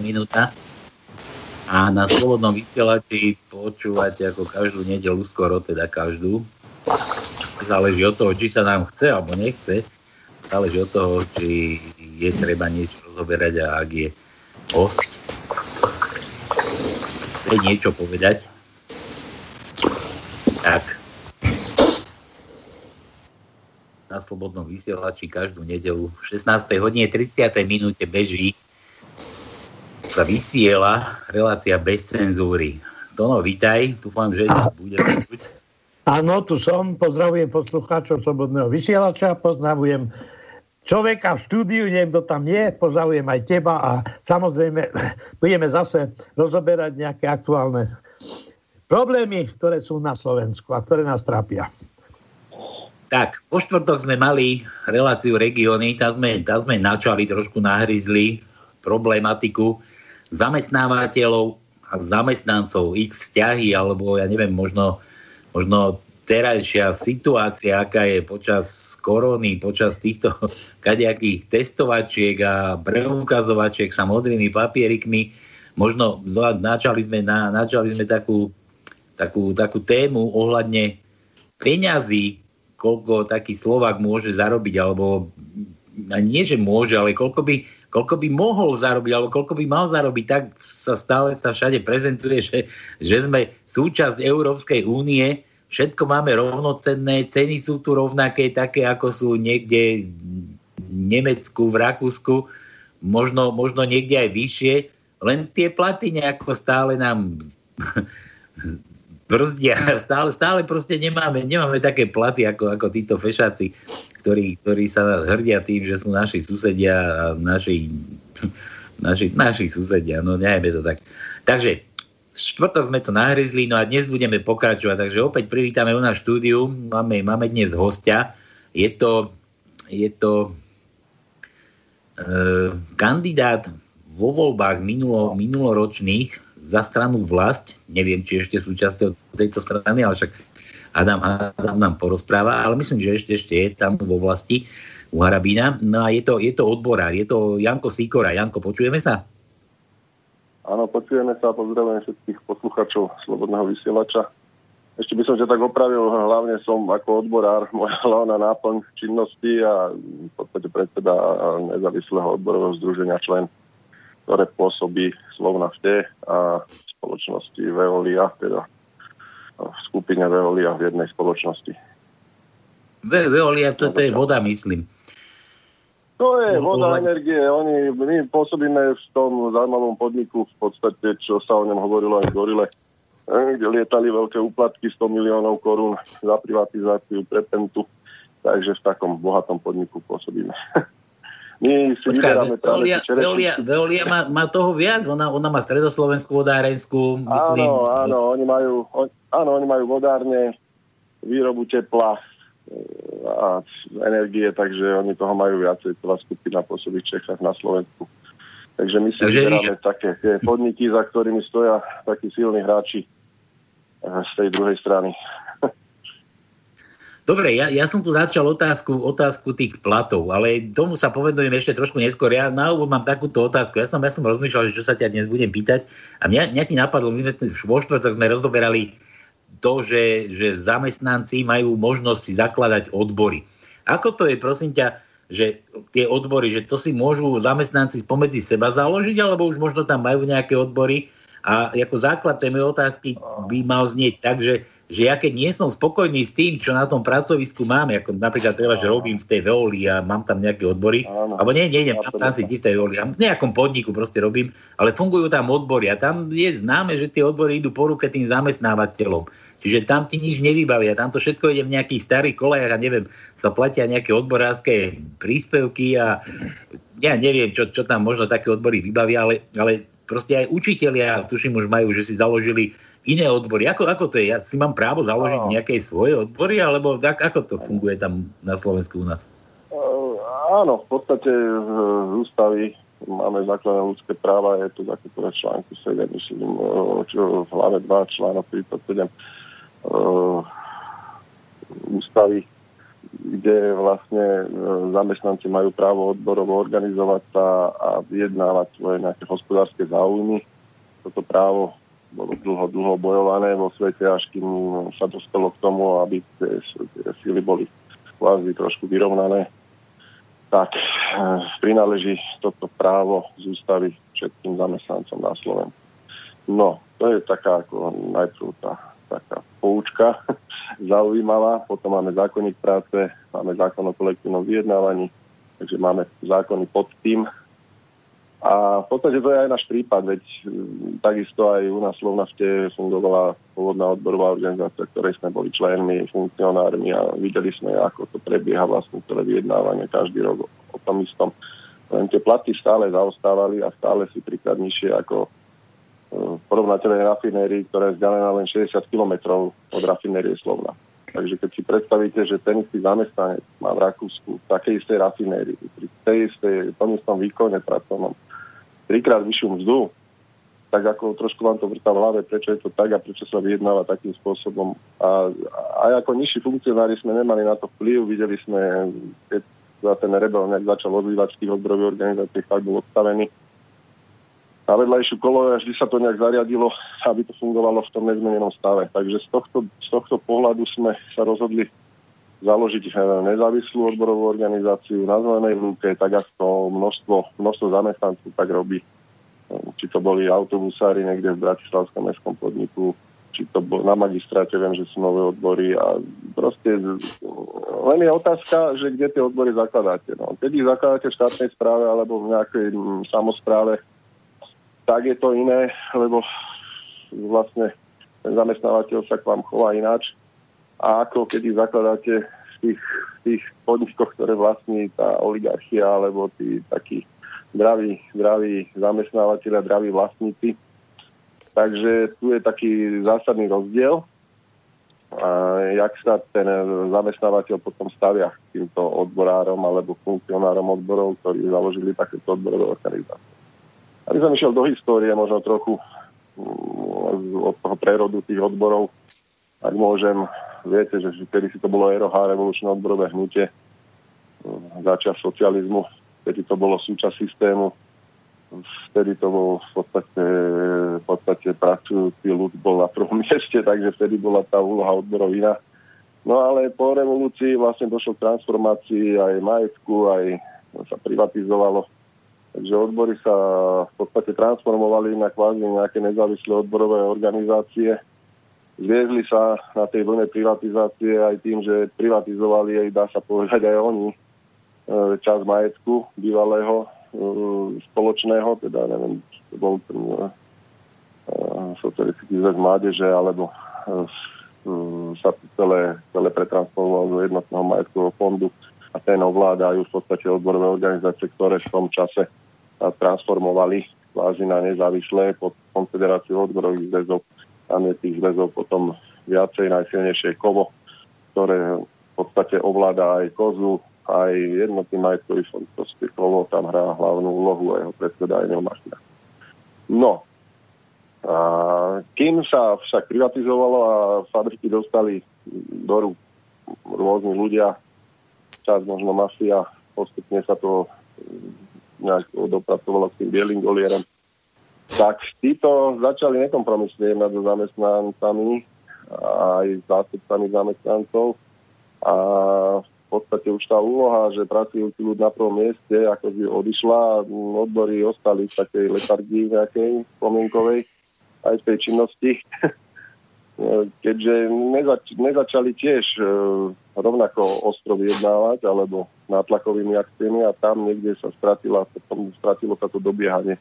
minúta a na slobodnom vysielači počúvate ako každú nedelu, skoro teda každú. Záleží od toho, či sa nám chce alebo nechce. Záleží od toho, či je treba niečo rozoberať a ak je host, chce niečo povedať, tak na Slobodnom vysielači každú nedelu v 16. hodine 30. minúte beží sa vysiela relácia bez cenzúry. Tono, vítaj, dúfam, že bude počuť. Áno, tu som, pozdravujem poslucháčov Slobodného vysielača, pozdravujem človeka v štúdiu, neviem, kto tam je, pozdravujem aj teba. A samozrejme budeme zase rozoberať nejaké aktuálne problémy, ktoré sú na Slovensku a ktoré nás trápia. Tak, po štvrtok sme mali reláciu regióny, tam sme, tam sme načali, trošku nahryzli problematiku zamestnávateľov a zamestnancov, ich vzťahy, alebo ja neviem, možno, možno terajšia situácia, aká je počas korony, počas týchto kadejakých testovačiek a preukazovačiek sa modrými papierikmi, možno načali sme, na, načali sme takú, takú, takú tému ohľadne peňazí, koľko taký Slovak môže zarobiť, alebo nie, že môže, ale koľko by, koľko by mohol zarobiť, alebo koľko by mal zarobiť, tak sa stále sa všade prezentuje, že, že sme súčasť Európskej únie, všetko máme rovnocenné, ceny sú tu rovnaké, také ako sú niekde v Nemecku, v Rakúsku, možno, možno niekde aj vyššie, len tie platy nejako stále nám brzdia. Stále, stále proste nemáme, nemáme také platy ako, ako títo fešáci, ktorí, ktorí sa nás hrdia tým, že sú naši susedia a naši, naši, naši susedia. No nechajme to tak. Takže štvrtok sme to nahryzli, no a dnes budeme pokračovať. Takže opäť privítame u nás štúdiu. Máme, máme dnes hostia. Je to, je to e, kandidát vo voľbách minulo, minuloročných za stranu vlast, neviem, či ešte súčasťou tejto strany, ale však Adam, Adam nám porozpráva, ale myslím, že ešte, ešte je tam vo vlasti u Harabína. No a je to, je to odborár, je to Janko Sikora. Janko, počujeme sa? Áno, počujeme sa a pozdravujem všetkých posluchačov Slobodného vysielača. Ešte by som ťa tak opravil, hlavne som ako odborár, moja hlavná náplň činnosti a v podstate predseda nezávislého odborového združenia člen ktoré pôsobí slovna v a spoločnosti Veolia, teda v skupine Veolia v jednej spoločnosti. Ve- Veolia, to, to je voda, myslím. To je voda, energie. Oni, my pôsobíme v tom zaujímavom podniku, v podstate, čo sa o ňom hovorilo aj v Gorile, eh, kde lietali veľké úplatky 100 miliónov korún za privatizáciu pre Pentu. Takže v takom bohatom podniku pôsobíme. My si Počká, Veolia, Veolia, Veolia má, má toho viac, ona, ona má stredoslovenskú vodárenskú. Áno, áno, oni majú, on, áno, oni majú vodárne, výrobu tepla e, a energie, takže oni toho majú viacej, celá skupina pôsobí v Čechách na Slovensku. Takže my si takže vyberáme víš... také tie podniky, za ktorými stoja takí silní hráči e, z tej druhej strany. Dobre, ja, ja som tu začal otázku, otázku tých platov, ale tomu sa povedujem ešte trošku neskôr. Ja na úvod mám takúto otázku. Ja som, ja som rozmýšľal, že čo sa ťa dnes budem pýtať. A mňa, mňa ti napadlo, my sme vo štvrtok sme rozoberali to, že, že zamestnanci majú možnosť zakladať odbory. Ako to je, prosím ťa, že tie odbory, že to si môžu zamestnanci spomedzi seba založiť, alebo už možno tam majú nejaké odbory? A ako základ tej otázky by mal znieť tak, že že ja keď nie som spokojný s tým, čo na tom pracovisku máme, ako napríklad treba, že robím v tej veoli a mám tam nejaké odbory, Áno. alebo nie, nie, nie, mám tam si v tej veoli, v nejakom podniku proste robím, ale fungujú tam odbory a tam je známe, že tie odbory idú po ruke tým zamestnávateľom. Čiže tam ti nič nevybavia, tam to všetko ide v nejakých starých kolejach a neviem, sa platia nejaké odborárske príspevky a ja neviem, čo, čo tam možno také odbory vybavia, ale, ale proste aj učitelia, tuším, už majú, že si založili iné odbory. Ako, ako to je? Ja si mám právo založiť no. nejaké svoje odbory, alebo tak, ako to funguje tam na Slovensku u nás? Uh, áno, v podstate z ústavy máme základné ľudské práva, je to zakotvené článku 7, myslím, čo v hlave 2, článok 37 uh, ústavy. kde vlastne zamestnanci majú právo odborovo organizovať sa a vyjednávať svoje nejaké hospodárske záujmy. Toto právo bolo dlho, dlho bojované vo svete, až kým sa dostalo k tomu, aby tie, tie síly boli kvázi trošku vyrovnané tak eh, prináleží toto právo z ústavy všetkým zamestnancom na Slovensku. No, to je taká ako najprv tá taká poučka zaujímavá. Potom máme zákonník práce, máme zákon o kolektívnom vyjednávaní, takže máme zákony pod tým, a v podstate to je aj náš prípad, veď mm, takisto aj u nás v Slovnafte fungovala pôvodná odborová organizácia, ktorej sme boli členmi, funkcionármi a videli sme, ako to prebieha vlastne celé vyjednávanie každý rok o tom istom. Len tie platy stále zaostávali a stále si trikrát nižšie ako e, porovnateľné rafinérii, ktoré je vzdialená len 60 km od rafinérie Slovna. Takže keď si predstavíte, že ten istý zamestnanec má v Rakúsku v takej istej rafinérii, pri tej istej, tom istom výkone pracovnom, trikrát vyššiu mzdu, tak ako trošku vám to vrtá v hlave, prečo je to tak a prečo sa vyjednáva takým spôsobom. A aj ako nižší funkcionári sme nemali na to vplyv, videli sme, keď za ten rebel nejak začal odlívať v tých odborových organizáciách, tak bol odstavený na vedľajšiu kolo a vždy sa to nejak zariadilo, aby to fungovalo v tom nezmenenom stave. Takže z tohto, z tohto pohľadu sme sa rozhodli založiť eh, nezávislú odborovú organizáciu na zelenej lúke, tak ako množstvo, množstvo zamestnancov tak robí. Eh, či to boli autobusári niekde v Bratislavskom mestskom podniku, či to bol na magistráte, viem, že sú nové odbory a proste len je otázka, že kde tie odbory zakladáte. No. Keď ich zakladáte v štátnej správe alebo v nejakej samozpráve, tak je to iné, lebo vlastne ten zamestnávateľ sa k vám chová ináč a ako ich zakladáte v tých, tých podnikoch, ktoré vlastní tá oligarchia alebo tí takí zdraví, zdraví zamestnávateľia, zdraví vlastníci. Takže tu je taký zásadný rozdiel, a jak sa ten zamestnávateľ potom stavia k týmto odborárom alebo funkcionárom odborov, ktorí založili takéto odborové organizácie. Aby som išiel do histórie, možno trochu mm, od toho prerodu tých odborov, ak môžem, Viete, že kedy si to bolo ROH, revolučné odborové hnutie, začas socializmu, vtedy to bolo súčasť systému, vtedy to bol v podstate, v podstate pracujúci ľud bol na prvom mieste, takže vtedy bola tá úloha odborov iná. No ale po revolúcii vlastne došlo k transformácii aj majetku, aj sa privatizovalo. Takže odbory sa v podstate transformovali na kvázi nejaké nezávislé odborové organizácie, zviezli sa na tej vlne privatizácie aj tým, že privatizovali aj, dá sa povedať, aj oni e, čas majetku bývalého e, spoločného, teda neviem, to bol ten e, socialistický zväz mládeže, alebo sa celé, celé pretransformovalo do jednotného majetkového fondu a ten ovládajú v podstate odborové organizácie, ktoré v tom čase transformovali kvázi na nezávislé pod konfederáciu odborových zväzov tam je tých zväzov potom viacej, najsilnejšie kovo, ktoré v podstate ovláda aj kozu, aj jednotný majetkový fond, proste kovo tam hrá hlavnú úlohu a jeho predseda aj Neomachina. No, a kým sa však privatizovalo a fabriky dostali do rúk rôzni ľudia, čas možno mafia, postupne sa to nejak dopracovalo k tým bielým golierom, tak títo začali nekompromisne jednať so zamestnancami aj s zástupcami zamestnancov a v podstate už tá úloha, že pracujúci ľud na prvom mieste, ako by odišla, odbory ostali v takej letargii nejakej spomienkovej aj v tej činnosti. Keďže nezač- nezačali tiež e, rovnako ostro vyjednávať alebo nátlakovými akciami a tam niekde sa stratila, potom stratilo sa to dobiehanie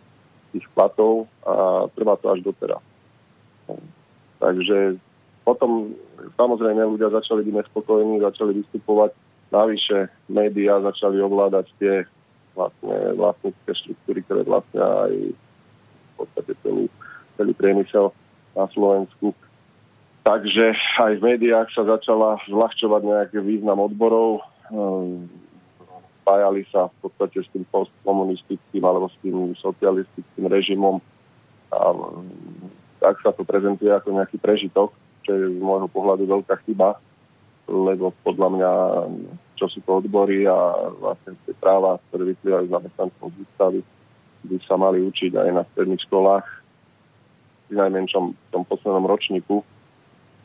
tých platov a trvá to až doteraz. Takže potom samozrejme ľudia začali byť nespokojní, začali vystupovať. Navyše médiá začali ovládať tie vlastne vlastnícke štruktúry, ktoré vlastne aj v podstate celý, celý priemysel na Slovensku. Takže aj v médiách sa začala zľahčovať nejaký význam odborov spájali sa v podstate s tým postkomunistickým alebo s tým socialistickým režimom. A tak sa to prezentuje ako nejaký prežitok, čo je z môjho pohľadu veľká chyba, lebo podľa mňa čo sú to odbory a vlastne tie práva, ktoré vyplývajú zamestnancov z ústavy, by sa mali učiť aj na stredných školách. Pri najmenšom v tom poslednom ročníku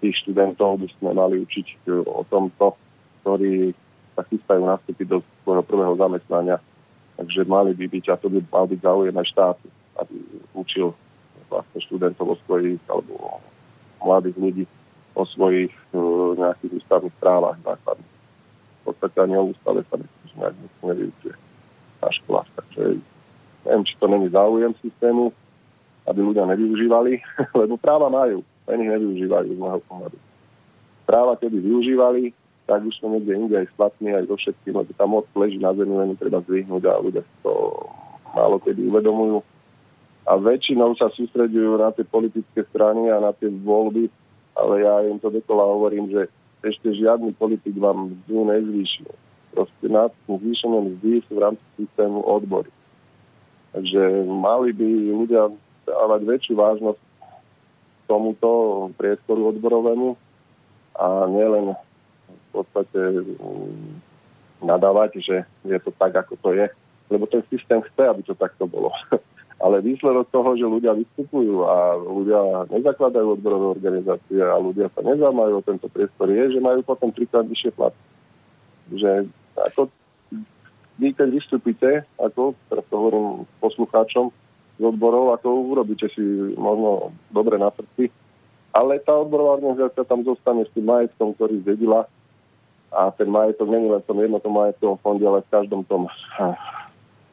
tých študentov by sme mali učiť o tomto, ktorí sa chystajú nastúpiť do svojho prvého zamestnania. Takže mali by byť, a to by mal byť záujem aj štátu, aby učil vlastne študentov o svojich, alebo mladých ľudí o svojich uh, nejakých ústavných právach základných. V podstate ani o ústave sa nejak nevyučuje na školách. Takže neviem, či to není záujem systému, aby ľudia nevyužívali, lebo práva majú, len ich nevyužívajú z môjho pohľadu. Práva, keby využívali, tak už sme niekde inde aj splatní, aj so všetkým, lebo tam moc leží na zemi, len treba zdvihnúť a ľudia to málo kedy uvedomujú. A väčšinou sa sústredujú na tie politické strany a na tie voľby, ale ja im to dokola hovorím, že ešte žiadny politik vám mzdu nezvýšil. Proste nad zvýšením mzdy sú v rámci systému odbory. Takže mali by ľudia dávať väčšiu vážnosť tomuto priestoru odborovému a nielen v podstate mm, nadávať, že je to tak, ako to je. Lebo ten systém chce, aby to takto bolo. Ale výsledok toho, že ľudia vystupujú a ľudia nezakladajú odborové organizácie a ľudia sa nezaujímajú o tento priestor, je, že majú potom trikrát vyššie plat. Že ako vy, keď vystúpite, ako teraz to hovorím poslucháčom z odborov, ako urobíte si možno dobre na srdci, ale tá odborová organizácia tam zostane s tým majetkom, ktorý zdedila a ten majetok není len v tom jednotnom majetkovom fonde, ale v každom tom eh,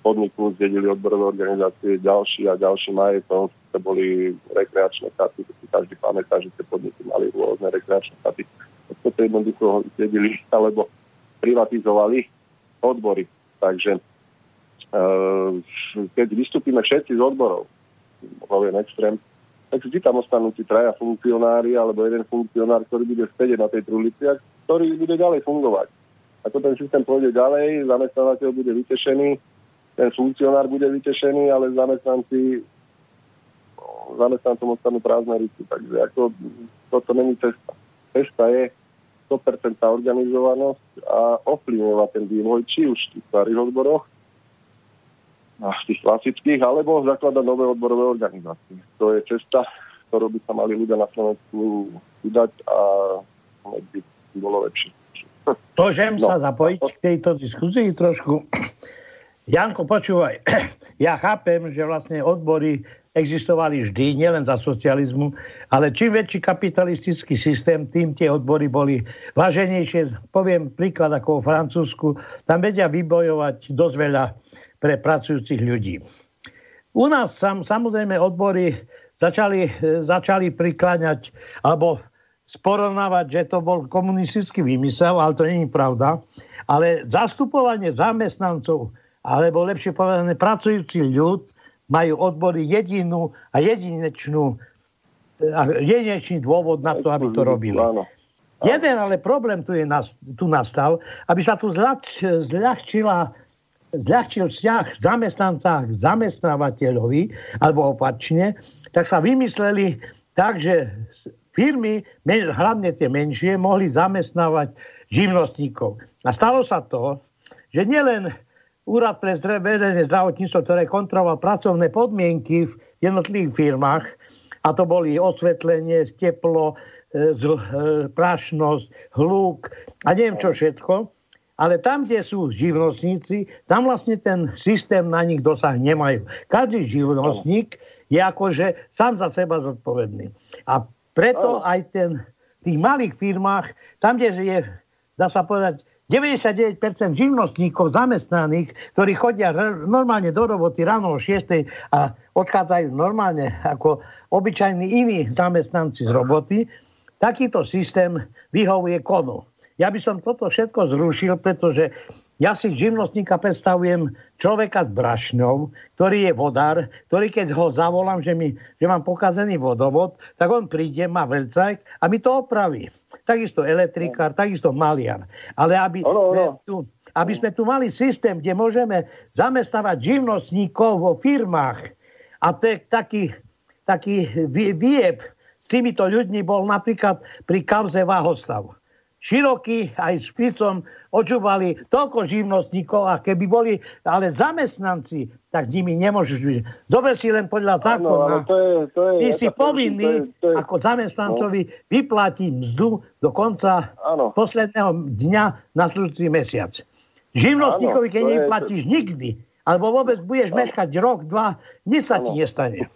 podniku zdedili odborové organizácie ďalší a ďalší majetok. To boli rekreačné chaty, to si každý pamätá, že tie podniky mali rôzne rekreačné chaty. To jednoducho zdedili alebo privatizovali odbory. Takže eh, keď vystúpime všetci z odborov, poviem extrém, tak vždy tam ostanú tí traja funkcionári alebo jeden funkcionár, ktorý bude sedieť na tej trulici ktorý bude ďalej fungovať. Ako ten systém pôjde ďalej, zamestnávateľ bude vytešený, ten funkcionár bude vytešený, ale zamestnanci zamestnancom ostanú prázdne ruky. Takže ako toto není cesta. Cesta je 100% organizovanosť a ovplyvňová ten vývoj, či už v tých starých odboroch, a v tých klasických, alebo zakladať nové odborové organizácie. To je cesta, ktorú by sa mali ľudia na Slovensku vydať a byť bolo lepšie. Môžem no. sa zapojiť k tejto diskuzii trošku? Janko, počúvaj, ja chápem, že vlastne odbory existovali vždy, nielen za socializmu, ale čím väčší kapitalistický systém, tým tie odbory boli váženejšie. Poviem príklad ako v Francúzsku, tam vedia vybojovať dosť veľa pre pracujúcich ľudí. U nás sam, samozrejme odbory začali, začali prikláňať, alebo sporovnávať, že to bol komunistický výmysel, ale to nie je pravda. Ale zastupovanie zamestnancov, alebo lepšie povedané pracujúci ľud, majú odbory jedinú a jedinečnú jedinečný dôvod na to, aby to robili. Jeden ale problém tu, je, tu nastal, aby sa tu zľahč, zľahčila, zľahčil vzťah zamestnanca k zamestnávateľovi, alebo opačne, tak sa vymysleli tak, že firmy, hlavne tie menšie, mohli zamestnávať živnostníkov. A stalo sa to, že nielen Úrad pre verejné zdravotníctvo, ktoré kontroloval pracovné podmienky v jednotlivých firmách, a to boli osvetlenie, teplo, e, e, prašnosť, hluk a neviem čo všetko, ale tam, kde sú živnostníci, tam vlastne ten systém na nich dosah nemajú. Každý živnostník je akože sám za seba zodpovedný. A preto aj ten, v tých malých firmách, tam, kde je, dá sa povedať, 99% živnostníkov zamestnaných, ktorí chodia normálne do roboty ráno o 6 a odchádzajú normálne ako obyčajní iní zamestnanci z roboty, takýto systém vyhovuje konu. Ja by som toto všetko zrušil, pretože ja si živnostníka predstavujem človeka s brašňou, ktorý je vodár, ktorý keď ho zavolám, že, mi, že mám pokazený vodovod, tak on príde, má veľcajk a mi to opraví. Takisto elektrikár, takisto maliar. Ale aby, ono, ono. Tu, aby sme tu mali systém, kde môžeme zamestnávať živnostníkov vo firmách a to je taký, taký vieb s týmito ľuďmi bol napríklad pri kauze Váhostav široký aj spisom očúvali toľko živnostníkov a keby boli ale zamestnanci, tak nimi nemôžeš byť. Zober si len podľa zákona. to je, to je, Ty si povinný to je, to je, ako zamestnancovi no. vyplatiť mzdu do konca ano. posledného dňa nasledujúci mesiac. Živnostníkovi, keď neplatíš to... nikdy, alebo vôbec budeš ano. meškať rok, dva, nič sa ano. ti nestane.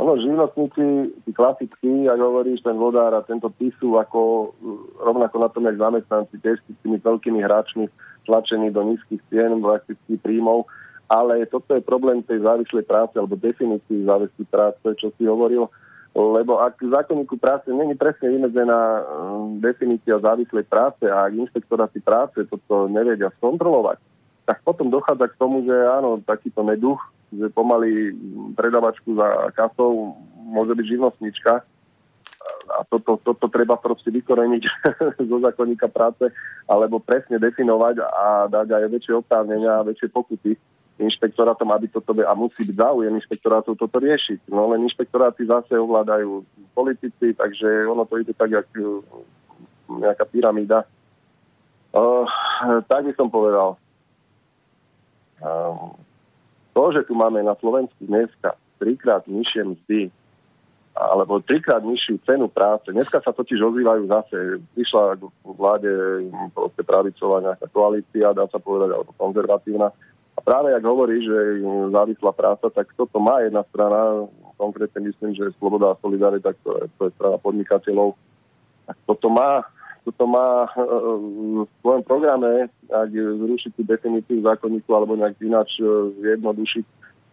Ono, živnostníci, tí klasickí, ako hovoríš, ten vodár a tento písu ako rovnako na tom, jak zamestnanci, tiež s tými veľkými hráčmi tlačení do nízkych cien, praktických príjmov. Ale toto je problém tej závislej práce alebo definícii závislej práce, čo si hovoril. Lebo ak v zákonníku práce není presne vymedzená um, definícia závislej práce a ak inšpektoráty práce toto nevedia skontrolovať, tak potom dochádza k tomu, že áno, takýto neduch že pomaly predavačku za kasou môže byť živnostnička a toto, toto treba proste vykoreniť zo zákonníka práce alebo presne definovať a dať aj väčšie oprávnenia a väčšie pokuty inšpektorátom, aby toto a musí byť záujem inšpektorátov toto riešiť. No len inšpektoráty zase ovládajú politici, takže ono to ide tak, jak uh, nejaká pyramída. Uh, tak by som povedal. Uh, to, že tu máme na Slovensku dneska trikrát nižšie mzdy, alebo trikrát nižšiu cenu práce. Dneska sa totiž ozývajú zase, prišla v vláde proste pravicová nejaká koalícia, dá sa povedať, alebo konzervatívna. A práve, jak hovorí, že závislá práca, tak toto má jedna strana, konkrétne myslím, že Sloboda a Solidarita, to je, to je strana podnikateľov, tak toto má toto má eh, v svojom programe, ak zrušiť tú definíciu zákonníku alebo nejak ináč eh, zjednodušiť,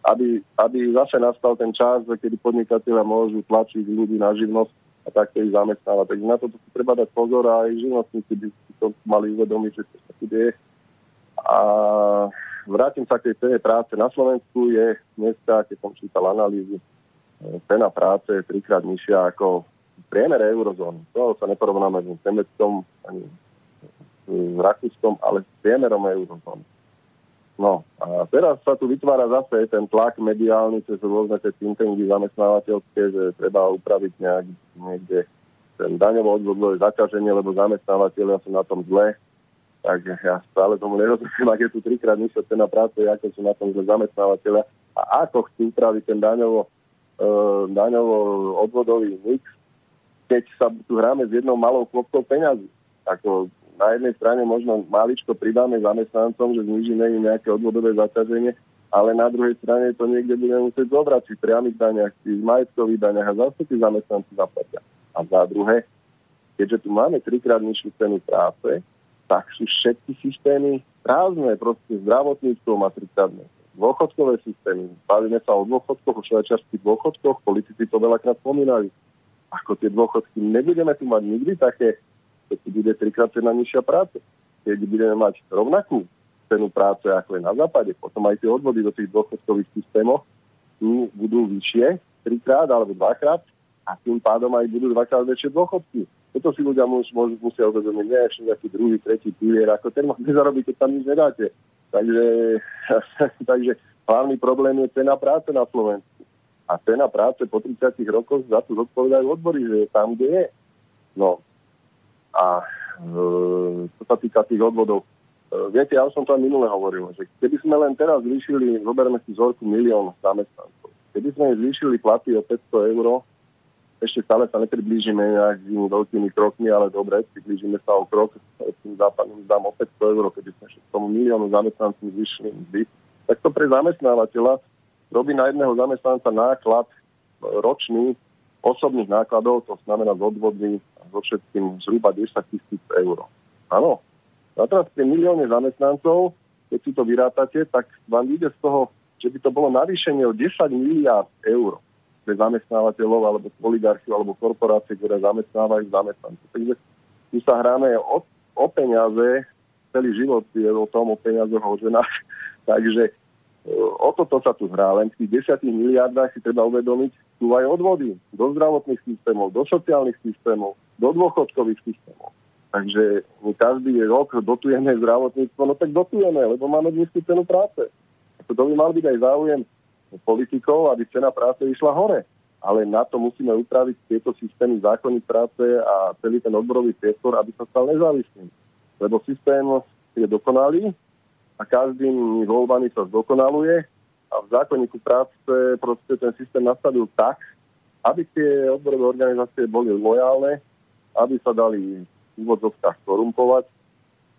aby, aby zase nastal ten čas, kedy podnikatelia môžu tlačiť ľudí na živnosť a takto ich zamestnávať. Takže na to treba dať pozor a aj živnostníci by si to mali uvedomiť, že to tu deje. A vrátim sa k tej cene práce. Na Slovensku je dneska, keď som čítal analýzu, eh, cena práce je trikrát nižšia ako priemere eurozóny. To sa neporovnáme s Nemeckom ani s Rakúskom, ale s priemerom eurozóny. No a teraz sa tu vytvára zase ten tlak mediálny cez rôzne tie tintengy zamestnávateľské, že treba upraviť nejak niekde ten daňovo odvodové zaťaženie, lebo zamestnávateľia sú na tom zle. Tak ja stále tomu nerozumiem, ak je tu trikrát nižšia cena práce, ako sú na tom zle zamestnávateľia a ako chcú upraviť ten daňovo, e, daňovo odvodový mix, keď sa tu hráme s jednou malou klopkou peňazí. Ako na jednej strane možno maličko pridáme zamestnancom, že znižíme im nejaké odvodové zaťaženie, ale na druhej strane to niekde budeme musieť zobrať pri priamých daniach, pri majetkových daniach a zase tí zamestnanci zaplatia. A za druhé, keďže tu máme trikrát nižšiu cenu práce, tak sú všetky systémy prázdne, proste zdravotníctvo má trikrát dôchodkové systémy. Bavíme sa o dôchodkoch, o švajčiarských dôchodkoch, politici to veľakrát spomínali ako tie dôchodky nebudeme tu mať nikdy také, keď bude trikrát cena nižšia práce. Keď budeme mať rovnakú cenu práce, ako je na západe, potom aj tie odvody do tých dôchodkových systémov budú vyššie, trikrát alebo dvakrát a tým pádom aj budú dvakrát väčšie dôchodky. Toto si ľudia môžu, môžu musia uvedomiť, nie ešte nejaký druhý, tretí pilier, ako ten nezarobíte, tam nič nedáte. Takže, takže hlavný problém je cena práce na Slovensku a cena práce po 30 rokoch za to zodpovedajú odbory, že je tam, kde je. No. A e, čo sa týka tých odvodov, e, viete, ja som to aj minule hovoril, že keby sme len teraz zvýšili, zoberme si vzorku milión zamestnancov, keby sme zvýšili platy o 500 eur, ešte stále sa nepriblížime nejakými veľkými krokmi, ale dobre, priblížime sa o krok s tým západným zdám o 500 eur, keby sme tomu miliónu zamestnancov zvýšili mzdy, tak to pre zamestnávateľa robí na jedného zamestnanca náklad e, ročný osobných nákladov, to znamená z odvodmi a so všetkým zhruba 10 tisíc eur. Áno. A teraz pri milióne zamestnancov, keď si to vyrátate, tak vám ide z toho, že by to bolo navýšenie o 10 miliárd eur pre zamestnávateľov alebo oligarchiu alebo korporácie, ktoré zamestnávajú zamestnancov. Takže tu sa hráme o, o peniaze, celý život je o tom, o peniazoch, o ženách. Takže o toto sa tu hrá. Len v tých 10 miliardách si treba uvedomiť, sú aj odvody do zdravotných systémov, do sociálnych systémov, do dôchodkových systémov. Takže my každý rok dotujeme zdravotníctvo, no tak dotujeme, lebo máme nízku cenu práce. To by mal byť aj záujem politikov, aby cena práce išla hore. ale na to musíme upraviť tieto systémy zákony práce a celý ten odborový priestor, aby sa stal nezávislým. Lebo systém je dokonalý a každým voľbami sa zdokonaluje a v zákonníku práce proste ten systém nastavil tak, aby tie odborové organizácie boli lojálne, aby sa dali v úvodzovkách korumpovať,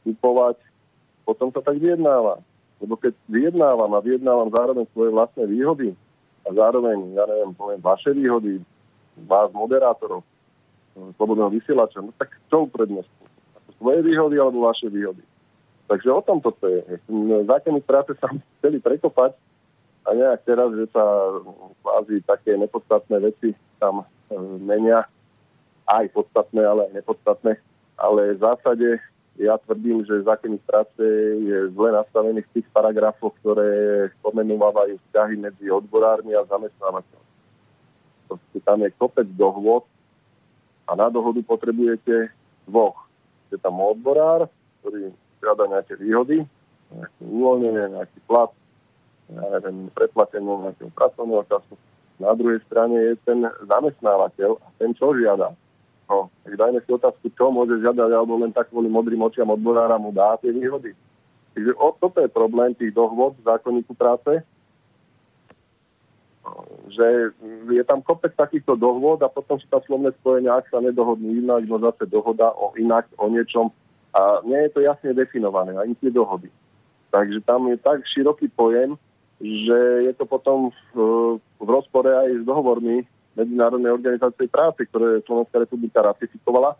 kupovať, potom sa tak vyjednáva. Lebo keď vyjednávam a vyjednávam zároveň svoje vlastné výhody a zároveň, ja neviem, poviem vaše výhody, vás moderátorov, slobodného vysielača, no tak čo uprednostní? Svoje výhody alebo vaše výhody? Takže o tom toto je. Zákony práce sa chceli prekopať a nejak teraz, že sa kvázi také nepodstatné veci tam e, menia, aj podstatné, ale aj nepodstatné. Ale v zásade ja tvrdím, že zákonník práce je zle nastavený v tých paragrafoch, ktoré pomenovávajú vzťahy medzi odborármi a zamestnávateľmi. Tam je kopec dohôd a na dohodu potrebujete dvoch. Je tam odborár, ktorý žiada nejaké výhody, nejaké uvoľnenie, nejaký plat, ja neviem, preplatenie nejakého pracovného času. Na druhej strane je ten zamestnávateľ a ten, čo žiada. No, tak dajme si otázku, čo môže žiadať, alebo len tak kvôli modrým očiam odborára mu dá tie výhody. Takže o, toto je problém tých dohôd v zákonníku práce, že je tam kopec takýchto dohôd a potom sú tam slovné spojenia, ak sa nedohodnú inak, no zase dohoda o inak, o niečom. A nie je to jasne definované, ani tie dohody. Takže tam je tak široký pojem, že je to potom v, v rozpore aj s dohovormi Medzinárodnej organizácie práce, ktoré Slovenská republika ratifikovala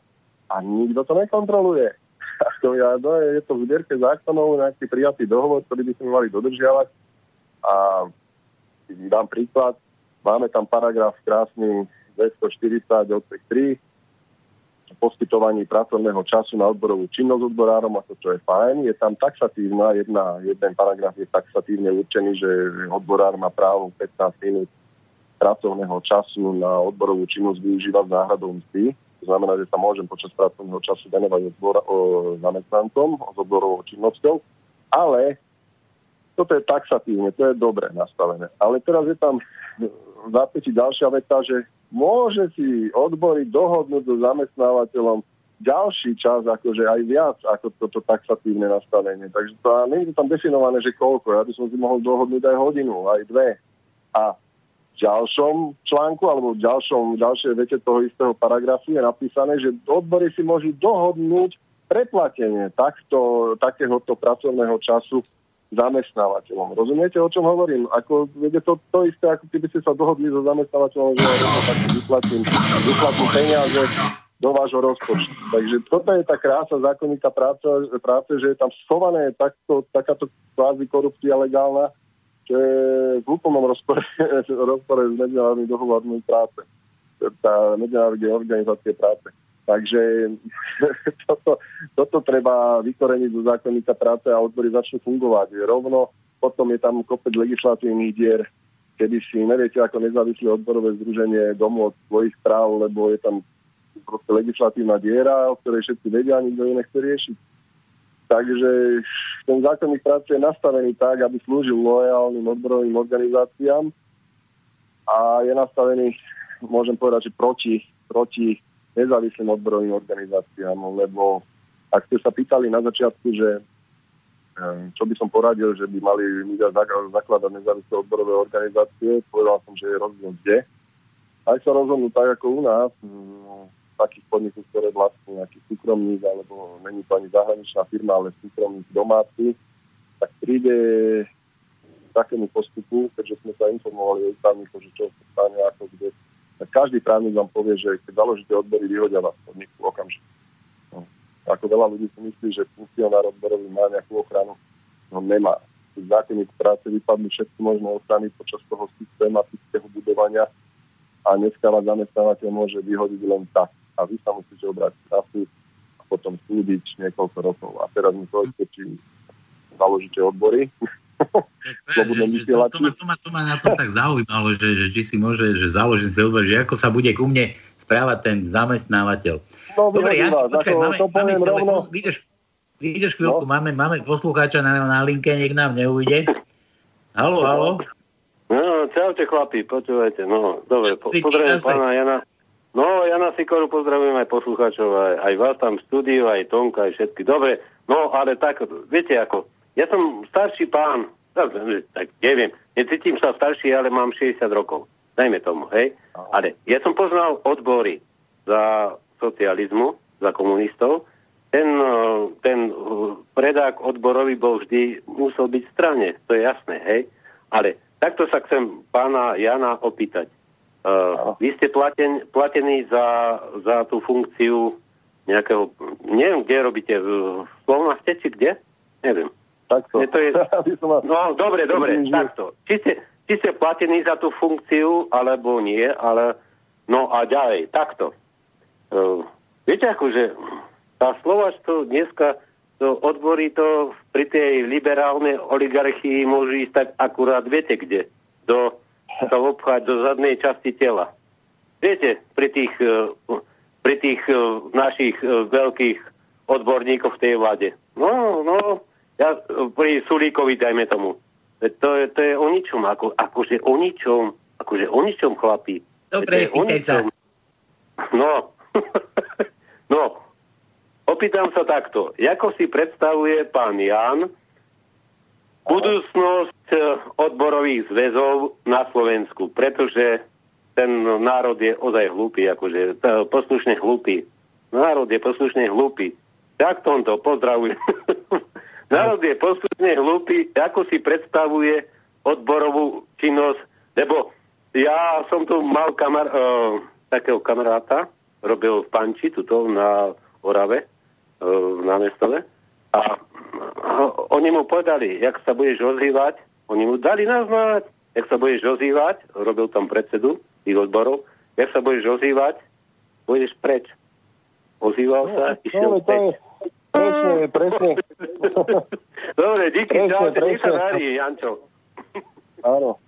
a nikto to nekontroluje. to ja, no, je to v zbierke zákonov nejaký prijatý dohovor, ktorý by sme mali dodržiavať a dám príklad, máme tam paragraf krásny 240 odsek 3 poskytovaní pracovného času na odborovú činnosť odborárom, ako čo je fajn. Je tam taxatívna, jedna, jeden paragraf je taxatívne určený, že odborár má právo 15 minút pracovného času na odborovú činnosť využívať náhradou mzdy. To znamená, že sa môžem počas pracovného času venovať odbor, o, zamestnancom s odborovou činnosťou. Ale toto je taxatívne, to je dobre nastavené. Ale teraz je tam v zápäti ďalšia veta, že môže si odbory dohodnúť so zamestnávateľom ďalší čas, akože aj viac ako toto taxatívne nastavenie. Takže to, nie je tam definované, že koľko. Ja by som si mohol dohodnúť aj hodinu, aj dve. A ďalšom článku alebo v ďalšom, ďalšej vete toho istého paragrafu je napísané, že odbory si môžu dohodnúť preplatenie takto, takéhoto pracovného času zamestnávateľom. Rozumiete, o čom hovorím? Ako, je to to isté, ako keby ste sa dohodli so zamestnávateľom, že tak vyplatím, vyplatím peniaze do vášho rozpočtu. Takže toto je tá krása zákonníka práce, práce že je tam schované takto, takáto kvázi korupcia legálna, čo je v úplnom rozpore, rozpore s medzinárodným dohovormi práce. Tá medzinárodná organizácie práce. Takže toto, toto treba vykoreniť zo zákonníka práce a odbory začnú fungovať. Rovno potom je tam kopec legislatívnych dier, kedy si neviete ako nezávislé odborové združenie domôcť svojich práv, lebo je tam proste legislatívna diera, o ktorej všetci vedia a nikto ju nechce riešiť. Takže ten zákonník práce je nastavený tak, aby slúžil lojálnym odborovým organizáciám a je nastavený, môžem povedať, že proti, proti nezávislým odborovým organizáciám, lebo ak ste sa pýtali na začiatku, že ehm, čo by som poradil, že by mali ľudia zakladať nezávislé odborové organizácie, povedal som, že je rozdiel kde. Aj sa rozhodnú tak ako u nás, takých podnikov, ktoré vlastní nejaký súkromník, alebo není to ani zahraničná firma, ale súkromník domáci, tak príde takému postupu, keďže sme sa informovali o právnikoch, že čo sa stane, ako kde, každý právnik vám povie, že keď založíte odbory, vyhodia vás podniku okamžite. No. Ako veľa ľudí si myslí, že funkcionár odborový má nejakú ochranu, no nemá. V zákonník práce vypadli všetky možné ochrany počas toho systematického budovania a dneska vás zamestnávateľ môže vyhodiť len tak a vy sa musíte obrátiť na súd a potom súdiť niekoľko rokov. A teraz mi povedzte, či založíte odbory. To, to, to, ma, to, ma, to ma na tom tak zaujímalo, že, že či si môže, že založiť odbor, že ako sa bude ku mne správať ten zamestnávateľ. No, Dobre, ja, počkaj, máme, to máme telefón, vidíš, vidíš chvíľku, no. máme, máme poslucháča na, na linke, nech nám neujde. Halo, halo. No, čaute chlapi, počúvajte, no, dobre, po, pozdravujem pána Jana. No, Jana Sikoru pozdravujem aj poslucháčov, aj, aj vás tam v štúdiu, aj Tonka, aj všetky. Dobre, no, ale tak, viete ako, ja som starší pán, tak, tak neviem, necítim sa starší, ale mám 60 rokov, dajme tomu, hej. Ale ja som poznal odbory za socializmu, za komunistov, ten, ten predák odborový bol vždy, musel byť v strane, to je jasné, hej. Ale Takto sa chcem pána Jana opýtať. Uh, vy ste platen, platení za, za tú funkciu nejakého, neviem, kde robíte, v Slovnaste či kde? Neviem. Takto. to je... No, dobre, dobre, takto. Či ste, či ste platení za tú funkciu, alebo nie, ale no a ďalej, takto. Uh, viete, akože tá Slovačto dneska to odbory to pri tej liberálnej oligarchii môžu ísť tak akurát, viete kde? Do, sa obchať do zadnej časti tela. Viete, pri tých, e, pri tých e, našich veľkých odborníkoch v tej vláde. No, no, ja, pri Sulíkovi dajme tomu. To je, to je o ničom, ako, akože o ničom, akože o ničom chlapí. Dobre, pýtaj sa. No, no, opýtam sa takto. Ako si predstavuje pán Jan budúcnosť eh, odborových zväzov na Slovensku? Pretože ten národ je ozaj hlúpy, akože poslušne hlúpy. Národ je poslušne hlúpy. Tak tomto pozdravujem. národ je poslušne hlúpy, ako si predstavuje odborovú činnosť, lebo ja som tu mal kamar, uh, takého kamaráta, robil v Panči, tuto na Orave, v námestove a oni mu povedali, jak sa budeš ozývať, oni mu dali naznať, jak sa budeš ozývať, robil tam predsedu tých odborov, jak sa budeš ozývať, budeš preč. Ozýval sa, no, išiel no, preč. Presne, presne. Dobre, díky, čaute, nech sa darí, Jančo. Áno.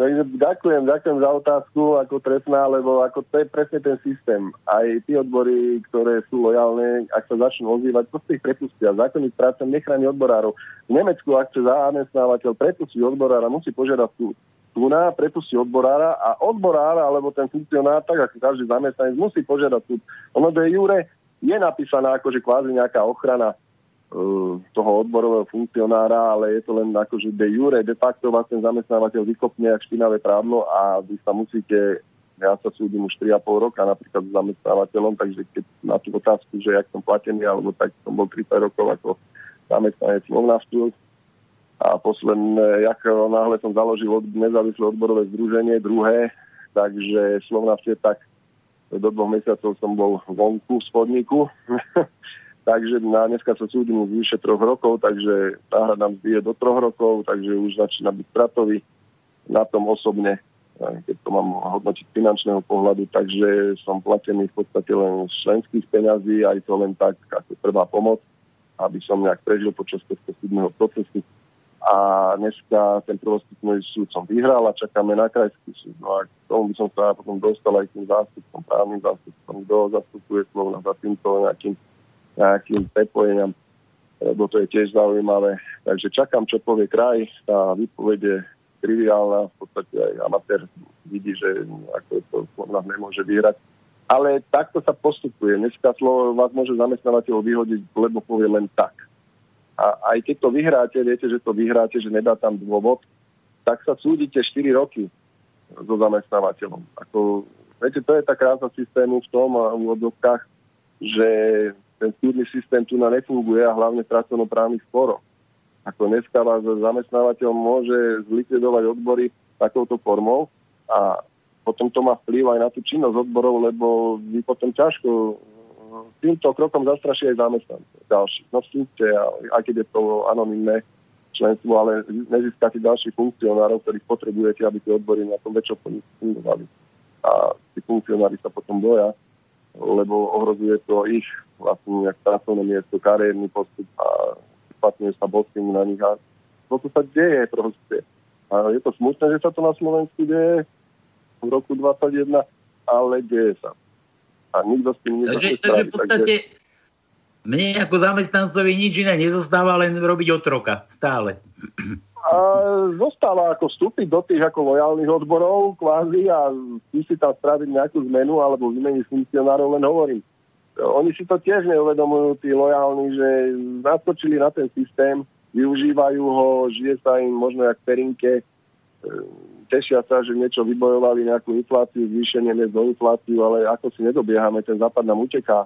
Takže ďakujem, ďakujem za otázku ako trestná, lebo ako to je presne ten systém. Aj tí odbory, ktoré sú lojálne, ak sa začnú ozývať, proste ich prepustia. Zákonník práce nechráni odborárov. V Nemecku, ak chce zamestnávateľ prepustiť odborára, musí požiadať tú túna, prepustí odborára a odborára, alebo ten funkcionár, tak ako každý zamestnanec, musí požiadať súd. Ono de jure je napísaná akože kvázi nejaká ochrana Eh, toho odborového funkcionára, ale je to len akože de jure, de facto vás ten zamestnávateľ vykopne ak špinavé právno a vy sa musíte, ja sa súdim už 3,5 roka napríklad s zamestnávateľom, takže keď na tú otázku, že jak som platený, alebo tak som bol 30 rokov ako zamestnanec Slovnaftu a posledné, jak náhle som založil od, nezávislé odborové združenie, druhé, takže Slovnafte tak do dvoch mesiacov som bol vonku z podniku Takže na dneska sa súdim už vyše troch rokov, takže náhrada mzdy je do troch rokov, takže už začína byť stratový na tom osobne, keď to mám hodnotiť finančného pohľadu, takže som platený v podstate len z členských peňazí, aj to len tak ako prvá pomoc, aby som nejak prežil počas tohto súdneho procesu. A dneska ten prvostupný súd som vyhral a čakáme na krajský súd. No a k tomu by som sa potom dostal aj tým zástupcom, právnym zástupcom, kto zastupuje Slovna za týmto nejakým nejakým prepojeniam, lebo to je tiež zaujímavé. Takže čakám, čo povie kraj. Tá výpovede triviálna, v podstate aj amatér vidí, že ako to nás nemôže vyhrať. Ale takto sa postupuje. Dneska slovo vás môže zamestnávateľ vyhodiť, lebo povie len tak. A aj keď to vyhráte, viete, že to vyhráte, že nedá tam dôvod, tak sa súdite 4 roky so zamestnávateľom. Ako, viete, to je tá krása systému v tom a v odlovkách, že ten súdny systém tu na nefunguje a hlavne pracovnoprávnych sporoch. Ako dneska vás zamestnávateľ môže zlikvidovať odbory takouto formou a potom to má vplyv aj na tú činnosť odborov, lebo vy potom ťažko týmto krokom zastraší aj zamestnancov ďalší. No vstúpte, aj keď je to anonimné členstvo, ale nezískate ďalších funkcionárov, ktorých potrebujete, aby tie odbory na tom väčšom fungovali. A tí funkcionári sa potom boja, lebo ohrozuje to ich vlastne pracovné miesto, kariérny postup a uplatňuje sa boským na nich a to sa deje proste. A je to smutné, že sa to na Slovensku deje v roku 2021, ale deje sa. A nikto s tým takže, takže v podstate, takže... Mne ako zamestnancovi nič iné nezostáva, len robiť otroka stále. A zostáva ako vstúpiť do tých ako lojálnych odborov kvázi a si tam spraviť nejakú zmenu alebo vymeniť funkcionárov, len hovorím. Oni si to tiež neuvedomujú, tí lojálni, že naskočili na ten systém, využívajú ho, žije sa im možno jak perinke, tešia sa, že niečo vybojovali, nejakú infláciu, zvýšenie mest do infláciu, ale ako si nedobiehame, ten západ nám uteká.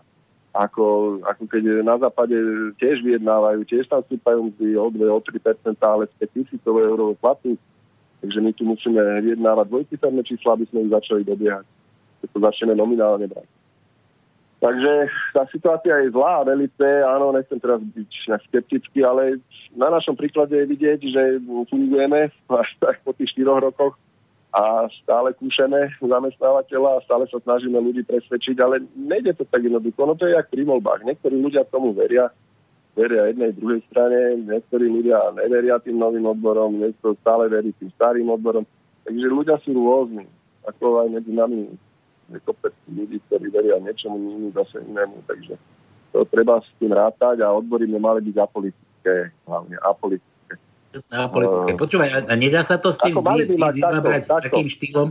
Ako, ako keď na západe tiež vyjednávajú, tiež tam stúpajú mzdy o 2, o 3% ale 5 tisícové eurové platy. Takže my tu musíme vyjednávať dvojciferné čísla, aby sme ich začali dobiehať. Keď to začneme nominálne brať. Takže tá situácia je zlá a velice, áno, nechcem teraz byť skeptický, ale na našom príklade je vidieť, že fungujeme až tak po tých štyroch rokoch a stále kúšeme zamestnávateľa a stále sa snažíme ľudí presvedčiť, ale nejde to tak jednoducho. No to je jak pri voľbách. Niektorí ľudia tomu veria, veria jednej, druhej strane, niektorí ľudia neveria tým novým odborom, niekto stále verí tým starým odborom. Takže ľudia sú rôzni, ako aj medzi nami je kopec ľudí, ktorí veria niečomu inému, zase inému, takže to treba s tým rátať a odbory by mali byť apolitické, hlavne apolitické. Apolitické. Uh, Počúvaj, a nedá sa to s tým vy, vy, vybabrať s takým štýlom?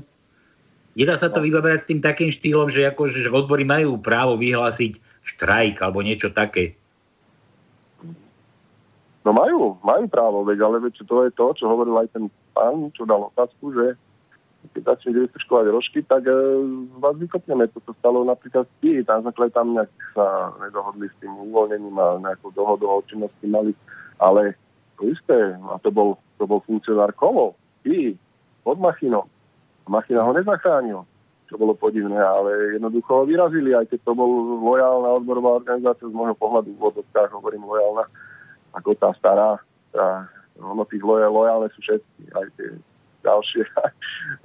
Nedá sa to no. vybabrať s tým takým štýlom, že, ako, že odbory majú právo vyhlásiť štrajk alebo niečo také? No majú, majú právo, veď, ale veď, to je to, čo hovoril aj ten pán, čo dal otázku, že keď začnete vystrčkovať rožky, tak e, vás vykopneme. To sa stalo napríklad v na základe tam nejak sa nedohodli s tým uvoľnením a nejakou dohodou o činnosti mali. Ale to isté, a to bol, to bol funkcionár Kovo, Kii, pod Machinom. Machina ho nezachránil, čo bolo podivné, ale jednoducho ho vyrazili, aj keď to bol lojálna odborová organizácia, z môjho pohľadu v vodovkách hovorím lojálna, ako tá stará, tá, ono tých lojálne sú všetky, aj tie ďalšie.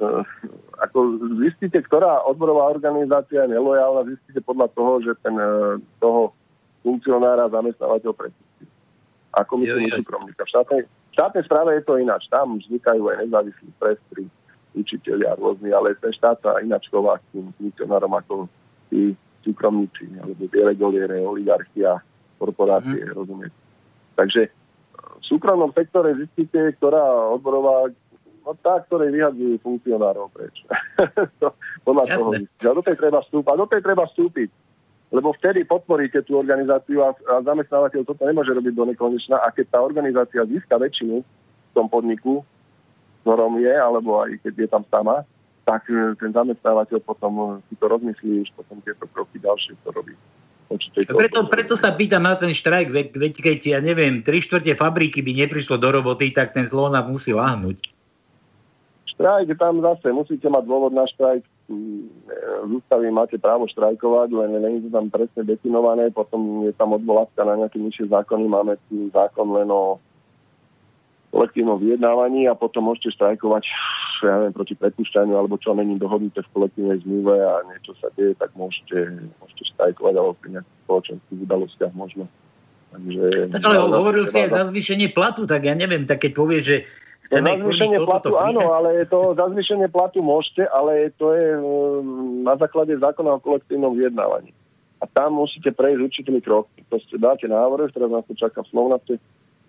Ako zistíte, ktorá odborová organizácia je nelojálna, zistíte podľa toho, že ten e, toho funkcionára zamestnávateľ prepustí. Ako myslím súkromníka. V štátnej, v štátnej správe je to ináč. Tam vznikajú aj nezávislí prestri, učiteľia rôzni, ale ten štát sa ináč chová k tým funkcionárom ako tí súkromníci, alebo delegoliere, oligarchia, korporácie, mm. rozumiete. Takže v súkromnom sektore zistíte, ktorá odborová No tá, ktoré vyhadzujú funkcionárov preč. to, podľa Jasne. toho. A do tej treba vstúpať. Do tej treba vstúpiť. Lebo vtedy podporíte tú organizáciu a, a zamestnávateľ toto nemôže robiť do nekonečna. A keď tá organizácia získa väčšinu v tom podniku, ktorom je, alebo aj keď je tam sama, tak e, ten zamestnávateľ potom e, si to rozmyslí, už potom tieto kroky ďalšie to robí. Preto, preto sa pýtam na ten štrajk, veď keď, ja neviem, tri štvrte fabriky by neprišlo do roboty, tak ten zlona musí láhnuť. Štrajk, tam zase musíte mať dôvod na štrajk. V ústavy máte právo štrajkovať, len nie je to tam presne definované. Potom je tam odvolávka na nejaké nižšie zákony. Máme tu zákon len o kolektívnom vyjednávaní a potom môžete štrajkovať ja neviem, proti prepušťaniu alebo čo není dohodnuté v kolektívnej zmluve a niečo sa deje, tak môžete, môžete štrajkovať alebo pri nejakých spoločenských udalostiach možno. Takže, tak ale hovoril si aj za zvýšenie platu, tak ja neviem, tak keď povieš, že Chceme za zvýšenie platu áno, ale to za zvýšenie platu môžete, ale to je mm, na základe zákona o kolektívnom vyjednávaní. A tam musíte prejsť určitými krokmi. Proste dáte návrh, teraz nás to čaká v Slovnace,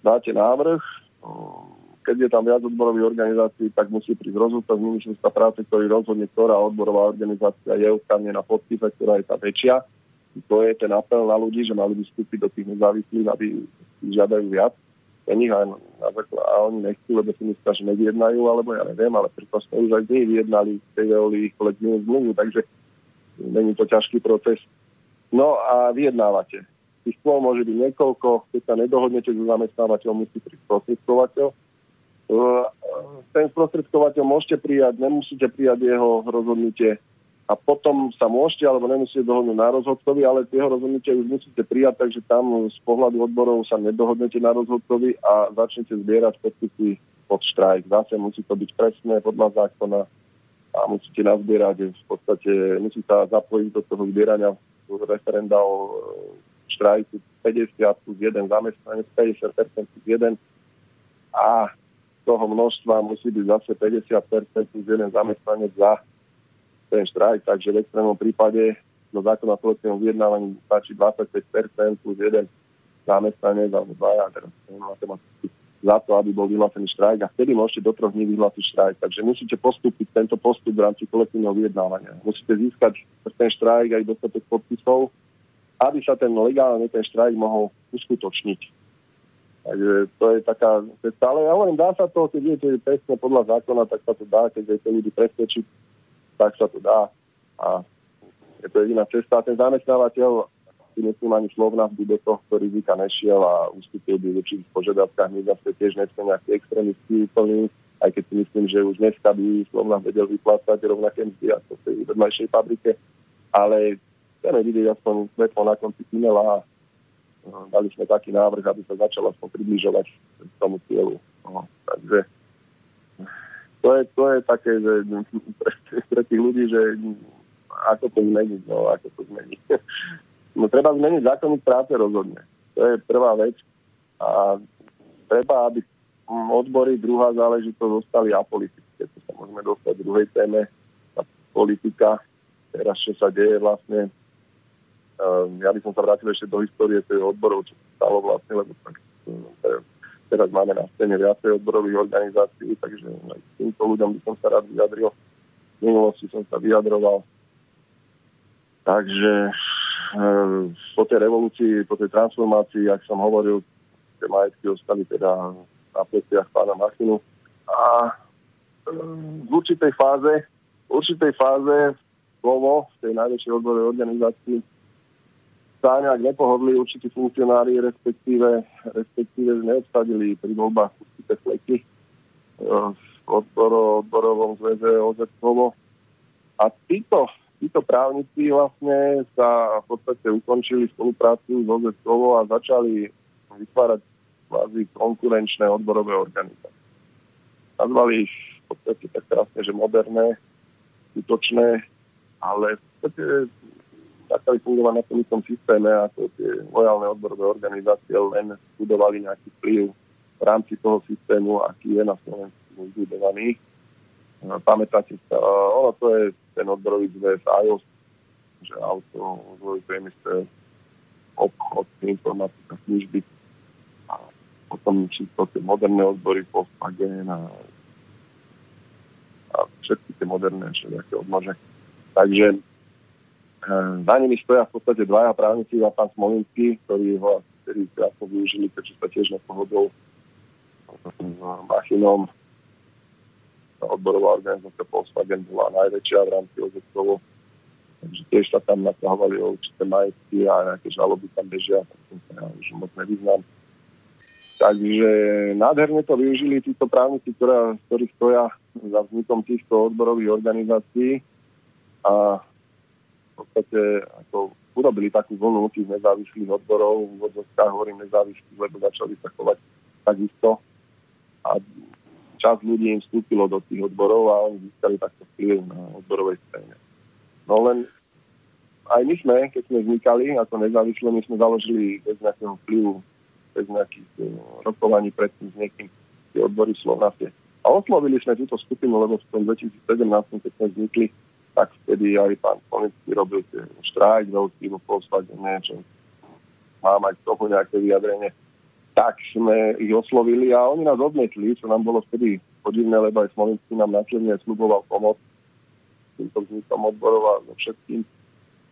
dáte návrh, keď je tam viac odborových organizácií, tak musí prísť rozhodca z ministerstva práce, ktorý rozhodne, ktorá odborová organizácia je na podpise, ktorá je tá väčšia. To je ten apel na ľudí, že mali by vstúpiť do tých nezávislých, aby žiadajú viac nich a, a oni nechcú, lebo si myslia, že nevyjednajú, alebo ja neviem, ale preto sme už aj nich vyjednali tej veoli ich kolektívnu zmluvu, takže není to ťažký proces. No a vyjednávate. Tých kôl môže byť niekoľko, keď sa nedohodnete so zamestnávateľom, musí prísť sprostredkovateľ. Ten sprostredkovateľ môžete prijať, nemusíte prijať jeho rozhodnutie a potom sa môžete alebo nemusíte dohodnúť na rozhodcovi, ale tie rozhodnutie už musíte prijať, takže tam z pohľadu odborov sa nedohodnete na rozhodcovi a začnete zbierať podpisy pod štrajk. Zase musí to byť presné podľa zákona a musíte nazbierať v podstate, musí sa zapojiť do toho zbierania referenda o e, štrajku 50 plus 1 zamestnanec, 50% plus 1 a toho množstva musí byť zase 50% plus 1 zamestnanec za ten štrajk, takže v extrémnom prípade do zákona o kolekívnom vyjednávaní stačí 25% plus jeden zamestnanec alebo dvaja, teraz za to, aby bol vyhlásený štrajk a vtedy môžete do troch dní vyhlásiť štrajk. Takže musíte postúpiť tento postup v rámci kolektívneho vyjednávania. Musíte získať ten štrajk aj dostatok podpisov, aby sa ten legálne ten štrajk mohol uskutočniť. Takže to je taká cesta. Ale ja hovorím, dá sa to, keď viete presne podľa zákona, tak sa to dá, keď viete ľudí presvedčiť, tak sa to dá. A je to jediná cesta. Ten zamestnávateľ si myslím ani slovna v Budekoch, ktorý rizika nešiel a ustúpil by v určitých požiadavkách. My zase tiež nechceme nejaké extrémisti úplný, aj keď si myslím, že už dneska by slovna vedel vyplácať rovnaké mzdy ako v tej vedľajšej fabrike. Ale chceme vidieť aspoň svetlo na konci tunela a no, dali sme taký návrh, aby sa začalo aspoň približovať tomu cieľu. No, takže to je, to je také, že pre, pre tých ľudí, že ako to zmeniť, no ako to zmeniť. No treba zmeniť zákonník práce rozhodne. To je prvá vec. A treba, aby odbory, druhá záležitosť zostali apolitické. To sa môžeme dostať v druhej téme. Tá politika, teraz čo sa deje vlastne, Ehm, ja by som sa vrátil ešte do histórie tých odborov, čo sa stalo vlastne, lebo tak, ehm, teraz máme na scéne viacej odborových organizácií, takže aj týmto ľuďom by som sa rád vyjadril. V minulosti som sa vyjadroval. Takže ehm, po tej revolúcii, po tej transformácii, ak som hovoril, tie majetky ostali teda na pleciach pána Machinu. A v určitej fáze, v určitej fáze slovo v tej najväčšej odborovej organizácii sa nejak nepohodli určití funkcionári, respektíve, respektíve neobsadili pri voľbách určité fleky e, v odboro, odborovom zväze OZSOVO. A títo, títo právnici vlastne sa v podstate ukončili spoluprácu s OZSOVO a začali vytvárať kvázi konkurenčné odborové organizácie. Nazvali ich v podstate tak krásne, že moderné, útočné, ale v podstate začali fungovať na tom istom systéme, ako tie lojálne odborové organizácie len budovali nejaký vplyv v rámci toho systému, aký je na Slovensku vybudovaný. Pamätáte sa, ono to je ten odborový zväz IOS, že auto, odborový priemysel, obchod, informatika, služby a potom čisto tie moderné odbory, Volkswagen a, a všetky tie moderné všelijaké odnože. Takže za nimi stoja v podstate dvaja právnici a pán Smolinský, ktorí ho vtedy krátko využili, keďže sa tiež nepohodol machinom. Odborová organizácia Volkswagen bola najväčšia v rámci OZSOVO. Takže tiež sa tam natahovali o určité majetky a nejaké žaloby tam bežia, ja už moc nevyznám. Takže nádherne to využili títo právnici, ktorá, ktorí stoja za vznikom týchto odborových organizácií a podstate ako urobili takú vlnu tých nezávislých odborov, v hovorím nezávislých, lebo začali sa chovať takisto a čas ľudí im vstúpilo do tých odborov a oni získali takto vplyv na odborovej scéne. No len aj my sme, keď sme vznikali ako nezávislí, my sme založili bez nejakého vplyvu, bez nejakých uh, rokovaní predtým s niekým tie odbory Slovnacie. A oslovili sme túto skupinu, lebo v tom 2017, keď sme vznikli, tak vtedy aj pán Konický robil tie štrajk veľký vo Volkswagene, čo má mať tomu nejaké vyjadrenie. Tak sme ich oslovili a oni nás odmietli, čo nám bolo vtedy podivné, lebo aj Smolenský nám následne sluboval pomoc týmto vznikom odborov a so všetkým.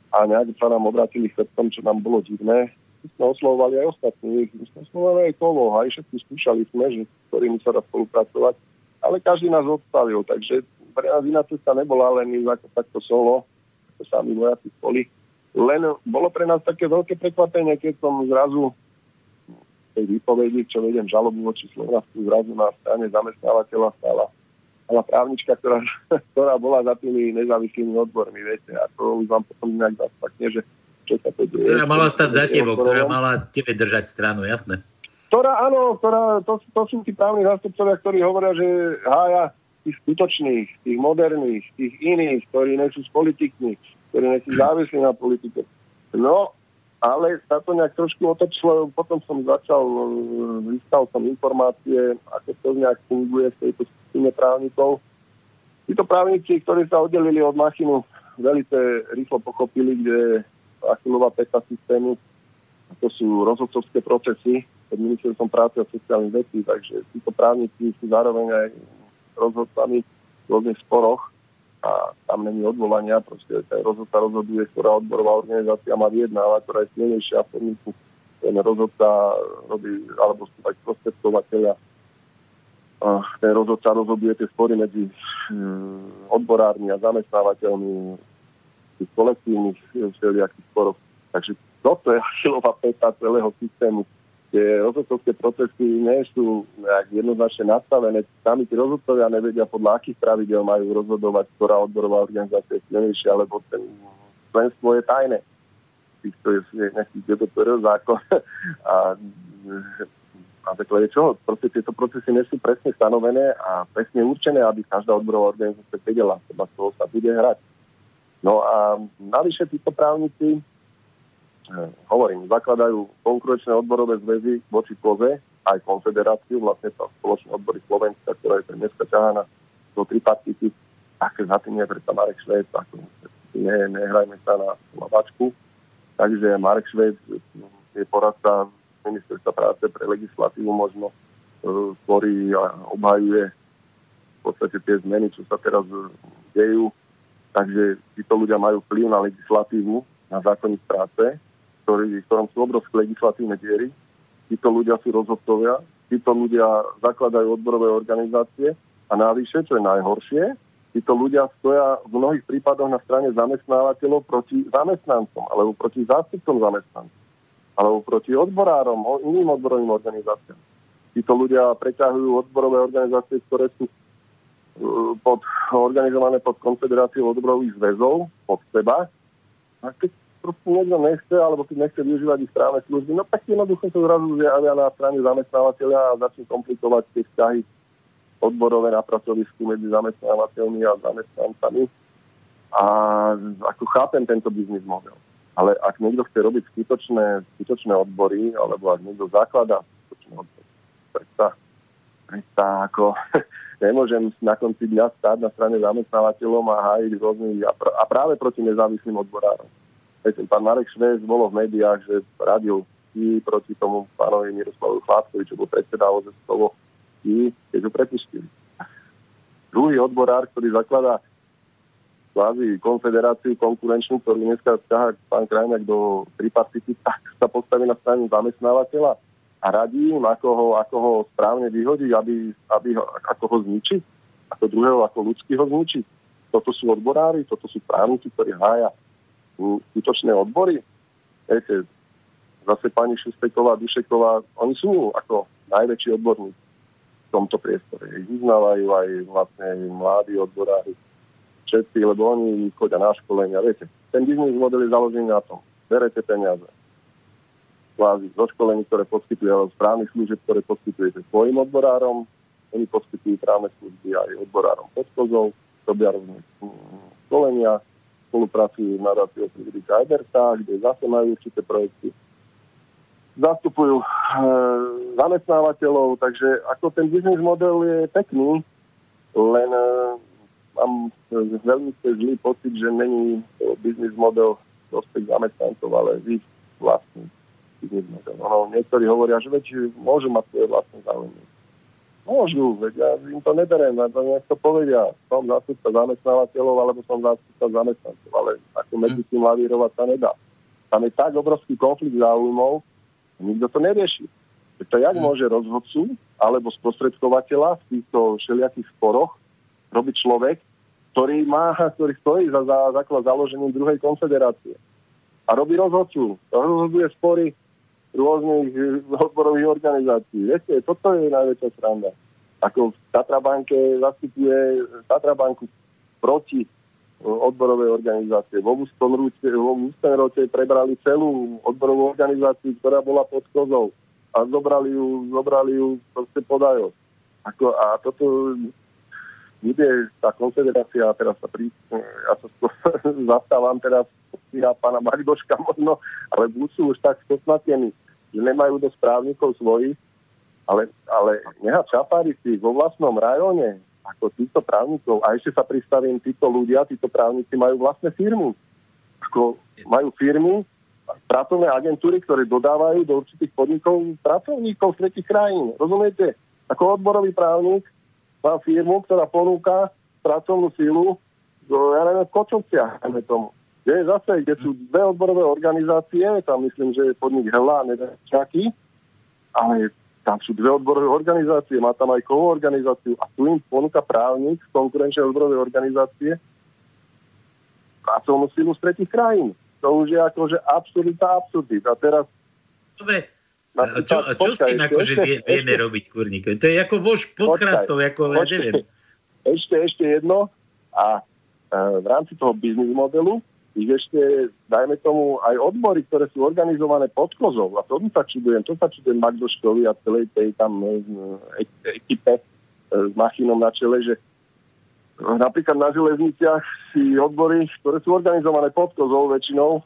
A nejak sa nám obratili chrbtom, čo nám bolo divné. My sme oslovovali aj ostatných, my sme oslovovali aj Kovo, aj všetky skúšali sme, že, s ktorými sa dá spolupracovať, ale každý nás odstavil, takže pre nás iná cesta nebola len ísť ako takto solo, ako sami vojaci boli. Len bolo pre nás také veľké prekvapenie, keď som zrazu tej výpovedi, čo vedem žalobu voči Slovensku, zrazu na strane zamestnávateľa stála ale právnička, ktorá, ktorá bola za tými nezávislými odbormi, viete, a to už vám potom nejak zaspakne, že čo sa to deje. Ktorá mala stať za tebou, ktorá mala tebe držať stranu, jasné. Ktorá, áno, ktorá, to, to sú tí právni zástupcovia, ktorí hovoria, že hája tých skutočných, tých moderných, tých iných, ktorí nie sú s politikmi, ktorí nie sú závislí na politike. No, ale sa to nejak trošku otočilo, potom som začal, vystal som informácie, ako to nejak funguje v tejto skupine právnikov. Títo právnici, ktorí sa oddelili od Machinu veľmi rýchlo pochopili, kde achilová peta systému, to sú rozhodcovské procesy pod ministerstvom práce a sociálnych vecí, takže títo právnici sú zároveň aj rozhodcami v rôznych sporoch a tam není odvolania, proste ten rozhodca rozhoduje, ktorá odborová organizácia má vyjednávať, ktorá je silnejšia v podniku. Ten rozhodca robí, alebo sú tak prostredkovateľia ten rozhodca rozhoduje tie spory medzi hm, odborármi a zamestnávateľmi tých kolektívnych všelijakých sporov. Takže toto je achilová peta celého systému. Tie rozhodcovské procesy nie sú jednoznačne nastavené. Sami tí rozhodcovia nevedia, podľa akých pravidel majú rozhodovať, ktorá odborová organizácia je silnejšia, alebo ten členstvo je tajné. Týchto je, to zákon. A na základe čoho? Proste tieto procesy nie sú presne stanovené a presne určené, aby každá odborová organizácia vedela, podľa toho sa bude hrať. No a navyše títo právnici, hovorím, zakladajú konkurenčné odborové zväzy voči koze, aj konfederáciu, vlastne tá spoločná odbory Slovenska, ktorá je dneska ťahaná do tripartity, také za tým je predsa Marek Švec, ako ne, nehrajme sa na lavačku. Takže Marek Švec je poradca ministerstva práce pre legislatívu možno, ktorý e, obhajuje v podstate tie zmeny, čo sa teraz e, dejú. Takže títo ľudia majú vplyv na legislatívu, na zákonník práce, ktorý, v ktorom sú obrovské legislatívne diery. Títo ľudia sú rozhodcovia, títo ľudia zakladajú odborové organizácie a navyše, čo je najhoršie, títo ľudia stoja v mnohých prípadoch na strane zamestnávateľov proti zamestnancom alebo proti zástupcom zamestnancov alebo proti odborárom, iným odborovým organizáciám. Títo ľudia preťahujú odborové organizácie, ktoré sú uh, pod, organizované pod konfederáciou odborových zväzov, pod seba. A keď niekto nechce, alebo keď nechce využívať ich správne služby, no tak jednoducho sa zrazu zjavia na strane zamestnávateľa a začne komplikovať tie vzťahy odborové na pracovisku medzi zamestnávateľmi a zamestnancami. A ako chápem tento biznis model. Ale ak niekto chce robiť skutočné, skutočné odbory, alebo ak niekto zaklada skutočné odbory, predsa, predsa ako nemôžem na konci dňa stáť na strane zamestnávateľom a hájiť rôznych a, pr- a práve proti nezávislým odborárom. Pán Marek Švec bolo v médiách, že radil i proti tomu pánovi Miroslavu Chládkovi, čo bol predseda OZSOVO, i keď ho prepustili. Druhý odborár, ktorý zakladá kvázi konfederáciu konkurenčnú, ktorú dneska ťahá pán Krajňák do tripartity, tak sa postaví na stranu zamestnávateľa a radí im, ako ho, ako ho správne vyhodí, aby, aby ho, ako ho zničí, ako druhého, ako ľudský ho zničí. Toto sú odborári, toto sú právnici, ktorí hája skutočné odbory. Viete, zase pani Šusteková, Dušeková, oni sú ako najväčší odborníci v tomto priestore. Ich uznávajú aj vlastne mladí odborári všetci, lebo oni chodia na školenia. Viete, ten biznis model je založený na tom. Berete peniaze kvázi zo školení, ktoré poskytuje, alebo správnych služieb, ktoré poskytujete svojim odborárom. Oni poskytujú právne služby aj odborárom pod kozou, robia rôzne školenia, spolupracujú na nadáciou Friedricha Eberta, kde zase majú určité projekty. Zastupujú e, zamestnávateľov, takže ako ten biznis model je pekný, len e, mám veľmi zlý pocit, že není biznis model prospech zamestnancov, ale vy vlastný biznis model. Ono, niektorí hovoria, že veď môžu mať svoje vlastné záujmy. Môžu, veď ja im to neberiem, to nech to povedia. Som zástupca zamestnávateľov, alebo som zástupca zamestnancov, ale ako medzi tým lavírovať sa nedá. Tam je tak obrovský konflikt záujmov, nikto to nerieši. To jak hm. môže rozhodcu alebo sprostredkovateľa v týchto všelijakých sporoch robiť človek, ktorý má, ktorý stojí za, za základ založením druhej konfederácie. A robí rozhodcu. Rozhoduje spory rôznych odborových organizácií. Viete, toto je najväčšia sranda. Ako v Tatrabanke zastupuje Tatrabanku proti odborovej organizácie. Vo Ústenrote prebrali celú odborovú organizáciu, ktorá bola pod kozou a zobrali ju, zobrali ju proste podajo. Ako, a toto bude tá konfederácia, teraz sa pri, ja sa zastávam teraz ja pána Magdoška možno, ale sú už tak skosnatení, že nemajú dosť právnikov svojich, ale, ale nehať si vo vlastnom rajóne ako týchto právnikov. A ešte sa pristavím, títo ľudia, títo právnici majú vlastné firmy. Ako majú firmy, pracovné agentúry, ktoré dodávajú do určitých podnikov pracovníkov z tretich krajín. Rozumiete? Ako odborový právnik má firmu, ktorá ponúka pracovnú sílu do, ja neviem, v Kočovciach, tomu. Kde je zase, kde sú dve odborové organizácie, tam myslím, že je podnik Hela, neviem, čaký, ale tam sú dve odborové organizácie, má tam aj organizáciu a tu im ponúka právnik z konkurenčnej odborovej organizácie pracovnú silu z tretich krajín. To už je akože absurdita absurdit. A teraz... Dobre, a čo, a čo s tým akože vie, vieme ešte, robiť, kurník? To je ako vož pod chrastov, ako ja neviem. Ešte, ešte jedno. A e, v rámci toho biznis modelu ich ešte, dajme tomu, aj odbory, ktoré sú organizované pod kozou. A to sa čudujem, to sa čudujem Magdoškovi a celej tej tam e, e, ekipe e, s Machinom na čele, že napríklad na železniciach si odbory, ktoré sú organizované pod kozou väčšinou,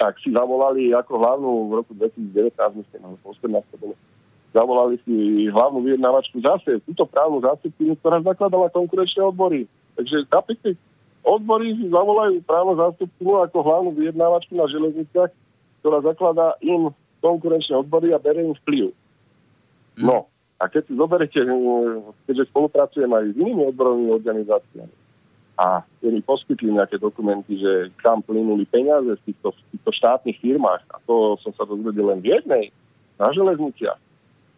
tak si zavolali ako hlavnú v roku 2019, myslím, alebo zavolali si hlavnú vyjednávačku zase, túto právnu zástupkyňu, ktorá zakladala konkurenčné odbory. Takže kapite, Odbory si zavolajú právo zástupcu ako hlavnú vyjednávačku na železniciach, ktorá zakladá im konkurenčné odbory a berie im vplyv. Mm. No, a keď si zoberete, keďže spolupracujem aj s inými odborovými organizáciami a mi poskytli nejaké dokumenty, že kam plynuli peniaze z týchto, týchto štátnych firmách, a to som sa dozvedel len v jednej, na železniciach,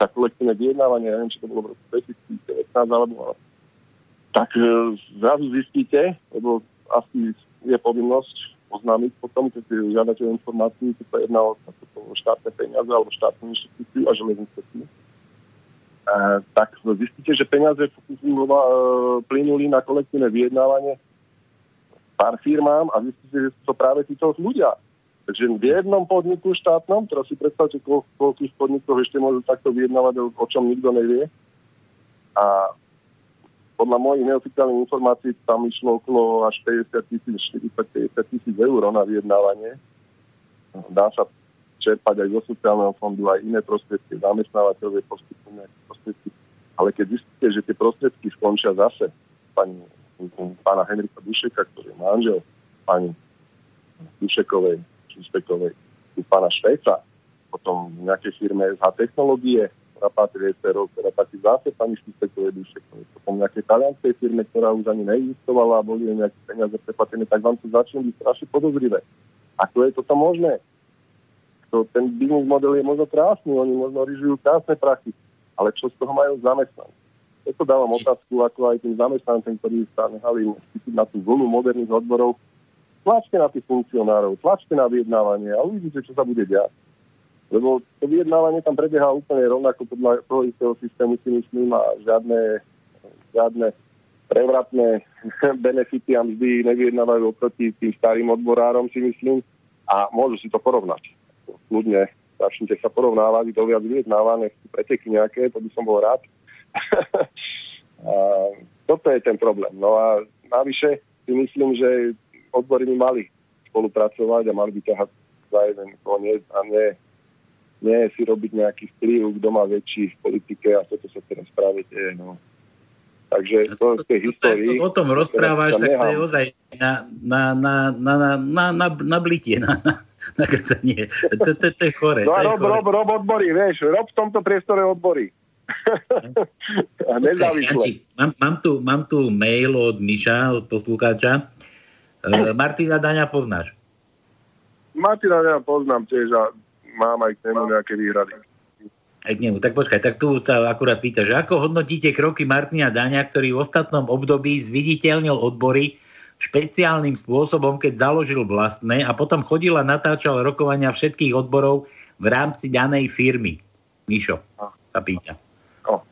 tak kolektívne vyjednávanie, neviem, či to bolo v roku 2019 alebo tak e, zrazu zistíte, lebo asi je povinnosť oznámiť potom, keď si žiadate o informáciu, keď sa jedná o, o štátne peniaze alebo štátnu inštitúciu a železnice. E, tak zistíte, že peniaze e, plynuli na kolektívne vyjednávanie pár firmám a zistíte, že sú to práve títo ľudia. Takže v jednom podniku štátnom, teraz si predstavte, koľkých podnikov ešte môžu takto vyjednávať, o čom nikto nevie. A podľa mojich neoficiálnych informácií tam išlo okolo až 50 tisíc, 40, 50 tisíc eur na vyjednávanie. Dá sa čerpať aj zo sociálneho fondu, aj iné prostriedky, zamestnávateľové poskytnuté prostriedky. Ale keď zistíte, že tie prostriedky skončia zase pani, pána Henrika Dušeka, ktorý je manžel pani Dušekovej, Šuštekovej, pána Švejca, potom v nejakej firme SH Technológie, ktorá patrí SRO, ktorá patrí zase pani Špicekovej duše, potom nejakej talianskej firme, ktorá už ani neexistovala a boli nejaké peniaze preplatené, tak vám to začne byť strašne podozrivé. Ako je toto možné? To, ten biznis model je možno krásny, oni možno ryžujú krásne prachy, ale čo z toho majú zamestnanci? to dávam otázku ako aj tým zamestnancom, ktorí sa nehali na tú vlnu moderných odborov. Tlačte na tých funkcionárov, tlačte na vyjednávanie a uvidíte, čo sa bude diať. Lebo to vyjednávanie tam prebieha úplne rovnako podľa toho istého systému si myslím a žiadne, žiadne prevratné benefity a mzdy nevyjednávajú oproti tým starým odborárom si myslím a môžu si to porovnať. Kľudne začnite sa porovnávať, to viac vyjednáva, nech preteky nejaké, to by som bol rád. a toto je ten problém. No a navyše si myslím, že odbory by mali spolupracovať a mali by ťahať za jeden koniec a nie nie si robiť nejaký vplyv, kto má väčší v politike a toto sa teraz práve deje. No. Takže to, to, tej histórii... O tom rozprávaš, tak to je ozaj na, na, na, na, na, na, na blitie, na, na, na grcanie. To, to, to je chore. No a rob, rob, rob odbory, vieš, rob v tomto priestore odbory. a nezávisle. Mám, mám, tu, mám tu mail od Miša, od poslucháča. Uh, Martina Daňa poznáš? Martina Daňa poznám tiež a mám aj k nemu nejaké výhrady. Aj k nemu. Tak počkaj, tak tu sa akurát pýta, že ako hodnotíte kroky Martina Daňa, ktorý v ostatnom období zviditeľnil odbory špeciálnym spôsobom, keď založil vlastné a potom chodil a natáčal rokovania všetkých odborov v rámci danej firmy. Mišo sa pýta. No.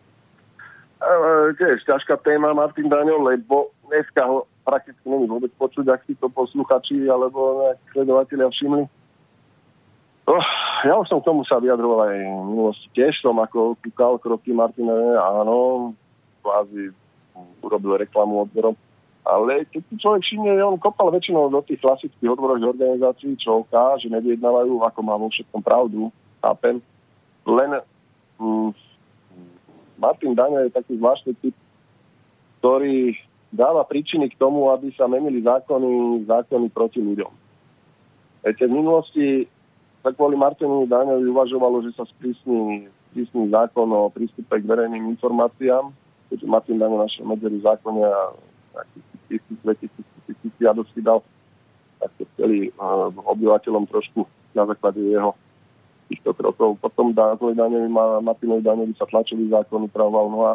E, tiež ťažká téma Martin Daňo, lebo dneska ho prakticky není vôbec počuť, ak si to posluchači alebo sledovateľia všimli Oh, ja už som k tomu sa vyjadroval aj v minulosti. Tiež som ako kúkal kroky Martina, áno, kvázi urobil reklamu odborom. Ale keď človek všimne, on kopal väčšinou do tých klasických odborových organizácií, čo oká, že nevyjednávajú, ako má vo všetkom pravdu, chápem. Len mm, Martin Daňa je taký zvláštny typ, ktorý dáva príčiny k tomu, aby sa menili zákony, zákony proti ľuďom. Viete, v minulosti sa kvôli Martinu Daňovi uvažovalo, že sa sprísni, sprísni zákon o prístupe k verejným informáciám, keďže Martin Daňo našiel medzery zákone a tisíc, žiadosti dal, tak to chceli uh, obyvateľom trošku na základe jeho týchto krokov. Potom Dázovi Daňovi, Martinovi Daňovi sa tlačili zákon upravoval. No a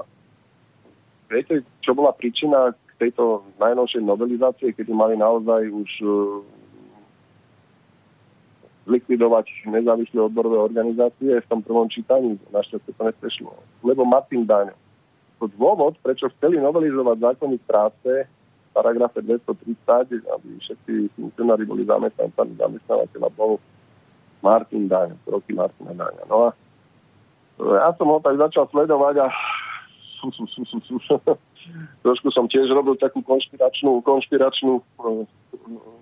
viete, čo bola príčina k tejto najnovšej novelizácie, keď mali naozaj už uh, likvidovať nezávislé odborové organizácie v tom prvom čítaní. Našťastie to neprešlo. Lebo Martin Daňo. To dôvod, prečo chceli novelizovať zákonník práce v paragrafe 230, aby všetci funkcionári boli zamestnancami zamestnávateľa, bol Martin Daňo, roky Martina Daňa. No a ja som ho tak začal sledovať a trošku som tiež robil takú konšpiračnú, konšpiračnú uh,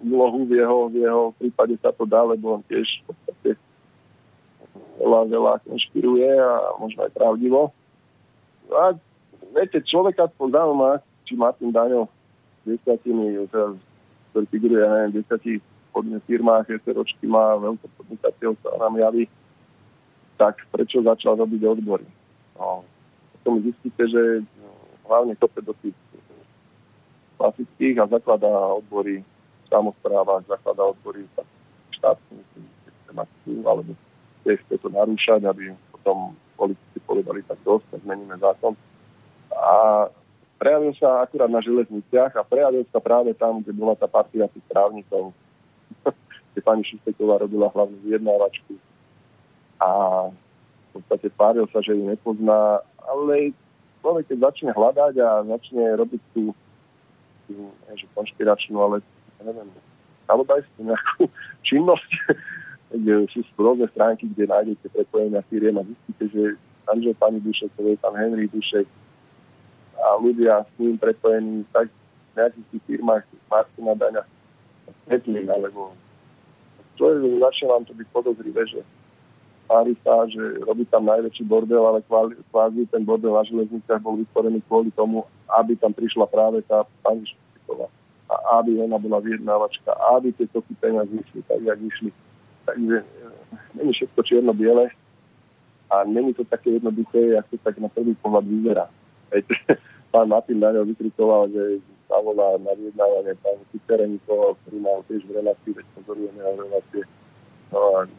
úlohu v jeho, v jeho prípade sa to dá, lebo on tiež v podstate veľa, veľa konšpiruje a možno aj pravdivo. A viete, človeka to zaujíma, či Martin Daňo desiatiny, ktorý figuruje, ja neviem, desiatich podne firmách, ročky má veľkú podnikateľ, sa nám javí, tak prečo začal robiť odbory? No, potom zistíte, že hlavne kope do tých klasických a zakladá odbory v samozprávach, zakladá odbory systematiku, alebo tiež to narúšať, aby potom politici povedali tak dosť, tak zmeníme zákon. A prejavil sa akurát na železniciach a prejavil sa práve tam, kde bola tá partia tých právnikov, kde pani Šusteková robila hlavnú vyjednávačku a v podstate tváril sa, že ju nepozná, ale človek, keď začne hľadať a začne robiť tú, tú že konšpiračnú, ale neviem, spravodajskú nejakú činnosť, sú rôzne stránky, kde nájdete prepojenia firiem a zistíte, že manžel pani Dušekovej, pán Henry Dušek a ľudia s ním prepojení tak v nejakých firmách Martina Daňa stretli, alebo to je, začne vám to byť podozrivé, že tvári sa, že robí tam najväčší bordel, ale kvázi ten bordel na železniciach bol vytvorený kvôli tomu, aby tam prišla práve tá pani Špiková a aby ona bola vyjednávačka, aby tie toky peniaz vyšli tak, jak vyšli. Takže e, není všetko čierno-biele a není to také jednoduché, ako to tak na prvý pohľad vyzerá. Veď, pán Martin Daňov vykrikoval, že sa volá na vyjednávanie pán Kucerenko, ktorý mal tiež v relácii, veď pozorujeme na relácie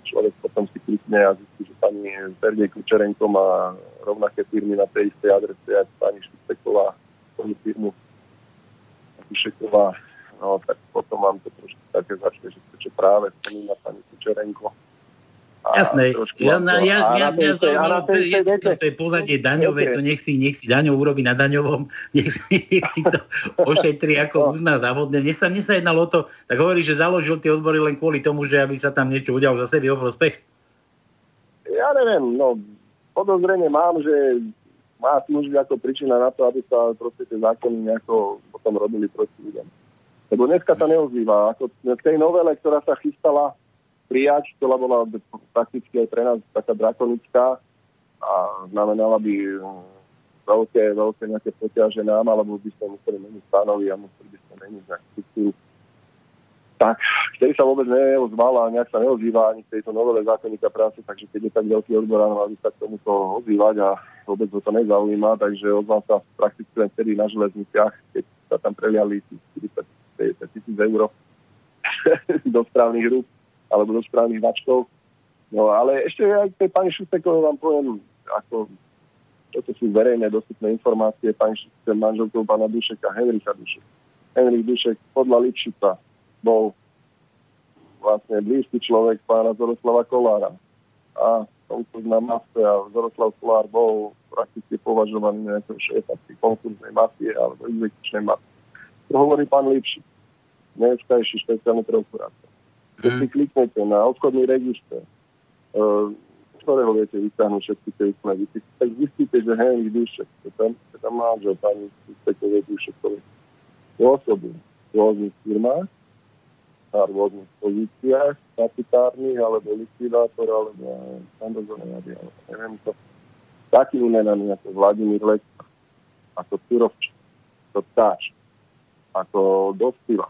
človek potom si klikne a zistí, že pani Sergej Kučerenko má rovnaké firmy na tej istej adrese, ako pani Šusteková, svoju firmu Kušeková. No tak potom vám to trošku také začne, že prečo práve spomína pani Kučerenko Jasné, ja, na, ja, ja, ja, to, to je pozadie daňové, to nech si, nech si daňov urobí na daňovom, nech si, nech si to ošetri ako uzná závodne. Mne sa, mne sa jednalo to, tak hovorí, že založil tie odbory len kvôli tomu, že aby sa tam niečo udialo za sebe o prospech. Ja neviem, no podozrenie mám, že má slúžiť ako príčina na to, aby sa proste tie zákony nejako potom robili proti ľuďom. Lebo dneska sa neozýva. Ako v tej novele, ktorá sa chystala, prijať, ktorá bola prakticky aj pre nás taká drakonická a znamenala by mm, veľké, veľké nejaké poťaže nám, alebo by sme museli meniť stanovy a museli by sme meniť nejakú. Tak, vtedy sa vôbec neozval a nejak sa neozýva ani v tejto novele zákonníka práce, takže keď je tak veľký odbor, mal by sa k tomuto ozývať a vôbec ho to nezaujíma, takže ozval sa prakticky len vtedy na železniciach, keď sa tam preliali 40 tisíc eur do správnych rúk alebo do správnych vačkov. No ale ešte aj tej pani Šustekovej vám poviem, ako toto sú verejné dostupné informácie, pani Šustek, manželkou pána Dušeka, Henricha Dušek. Henrik Dušek podľa Lipšica bol vlastne blízky človek pána Zoroslava Kolára. A tomto na mafie a Zoroslav Kolár bol prakticky považovaný nejakého šéfa konkurznej mafie alebo exekučnej mafie. To hovorí pán Lipšic, dneska ešte špeciálny prokurátor. Keď si kliknete na obchodný register, uh, ktorého viete vytáhnuť všetky tie úsmevy, tak zistíte, že Henry Dušek, to tam, to tam manžel pani Dušekovej Dušekovej, pôsobil v rôznych firmách, na rôznych pozíciách, statutárnych, alebo likvidátor, alebo samozrejme, alebo neviem to. Takými menami ako Vladimír Lek, ako Turovč, to to Tkáč, ako dospila.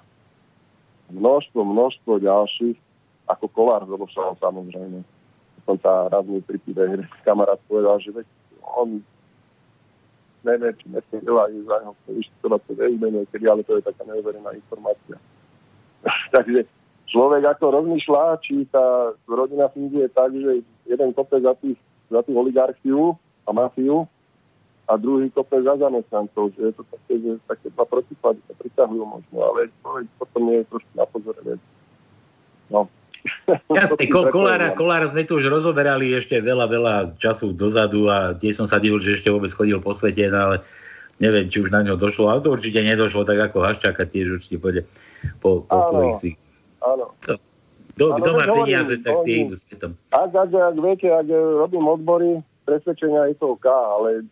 Množstvo, množstvo ďalších, ako Kolár Zološal samozrejme. Som sa raz mi pri kamarát povedal, že veď on neviem, či dneska delajú za neho, to to nevymenuje, kedy, ale to je taká neuverená informácia. Takže človek ako rozmýšľa, či tá rodina funguje tak, že jeden kope za, tých, za tú oligarchiu a mafiu a druhý kope za zamestnancov, že je to také, že také dva protiklady sa pritahujú možno, ale človek potom je trošku na pozore. No. Jasne, ko, kolára, kolára sme tu už rozoberali ešte veľa, veľa času dozadu a tiež som sa divil, že ešte vôbec chodil po svete, no ale neviem, či už na ňo došlo, ale to určite nedošlo, tak ako Haščáka tiež určite pôjde po, po svojich si. Áno. Kto, kto má peniaze, tak tie idú svetom. Ak, ak, ak viete, ak robím odbory, presvedčenia je to OK, ale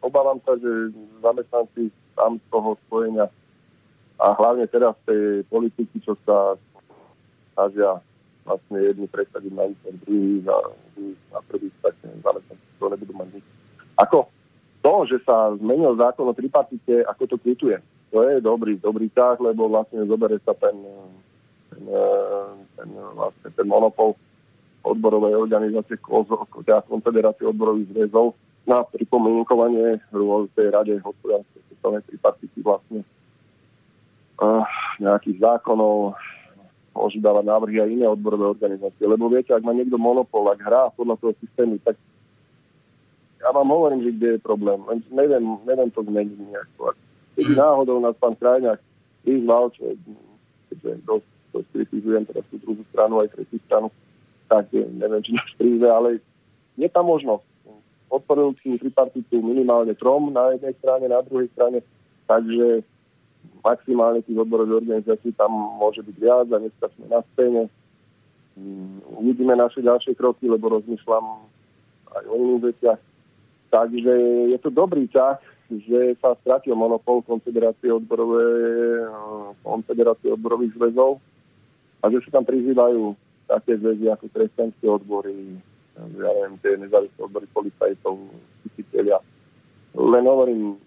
obávam sa, že zamestnanci tam z toho spojenia a hlavne teraz tej politiky, čo sa snažia vlastne jedni presadiť na výkon, druhý za, na prvý, tak zamestnanci to nebudú mať nič. Ako to, že sa zmenil zákon o tripartite, ako to kvituje, to je dobrý, dobrý ťah, lebo vlastne zobere sa ten, ten, ten, vlastne ten monopol odborovej organizácie Konfederácie odborových zväzov na pripomienkovanie tej rade hospodárskej sociálnej tripartity vlastne uh, nejakých zákonov, môžu dávať návrhy aj iné odborové organizácie. Lebo viete, ak má niekto monopol, ak hrá podľa toho systému, tak ja vám hovorím, že kde je problém. Len neviem, neviem to zmeniť nejako. Keď náhodou nás pán Krajňák vyzval, čo keďže dosť, dosť kritizujem teraz tú druhú stranu aj tretí stranu, tak neviem, či nás príde, ale je tam možnosť. Podporil tú tripartitu minimálne trom na jednej strane, na druhej strane, takže maximálne tých odborových organizácií tam môže byť viac a dneska sme na scéne. Mm, uvidíme naše ďalšie kroky, lebo rozmýšľam aj o iných veciach. Takže je to dobrý čas, že sa stratil monopol Konfederácie, odborové, Konfederácie odborových zväzov a že sa tam prizývajú také zväzy ako kresťanské odbory, ja neviem, tie nezávislé odbory policajtov, učiteľia. Len hovorím,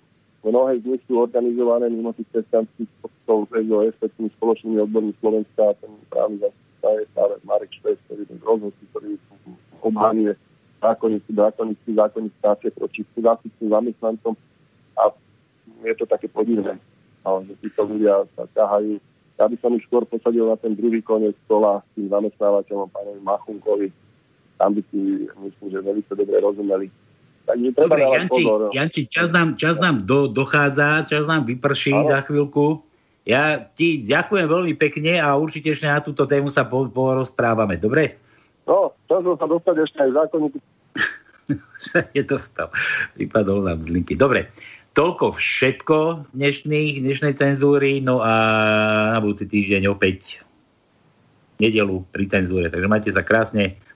Mnohé z nich sú organizované mimo tých kresťanských spostov SOS, tými spoločnými odbormi Slovenska, ten právny zastupca je práve Marek Švec, ktorý ten rozhodci, ktorý obhánuje zákonníci, zákonníci, zákonníci práce proti zástupcom zamestnancom a je to také podivné, že títo ľudia sa ťahajú. Ja by som ich skôr posadil na ten druhý koniec stola s tým zamestnávateľom, pánovi Machunkovi. Tam by si, myslím, že veľmi dobre rozumeli Takže treba Dobre, Janči, pozor. Janči, čas nám, čas nám do, dochádza, čas nám vyprší ano. za chvíľku. Ja ti ďakujem veľmi pekne a určite ešte na túto tému sa porozprávame. Dobre? No, čas sa dostať ešte aj zákonníky. sa nedostal. Vypadol nám z linky. Dobre, toľko všetko dnešnej, dnešnej cenzúry, no a na budúci týždeň opäť nedelu pri cenzúre. Takže majte sa krásne,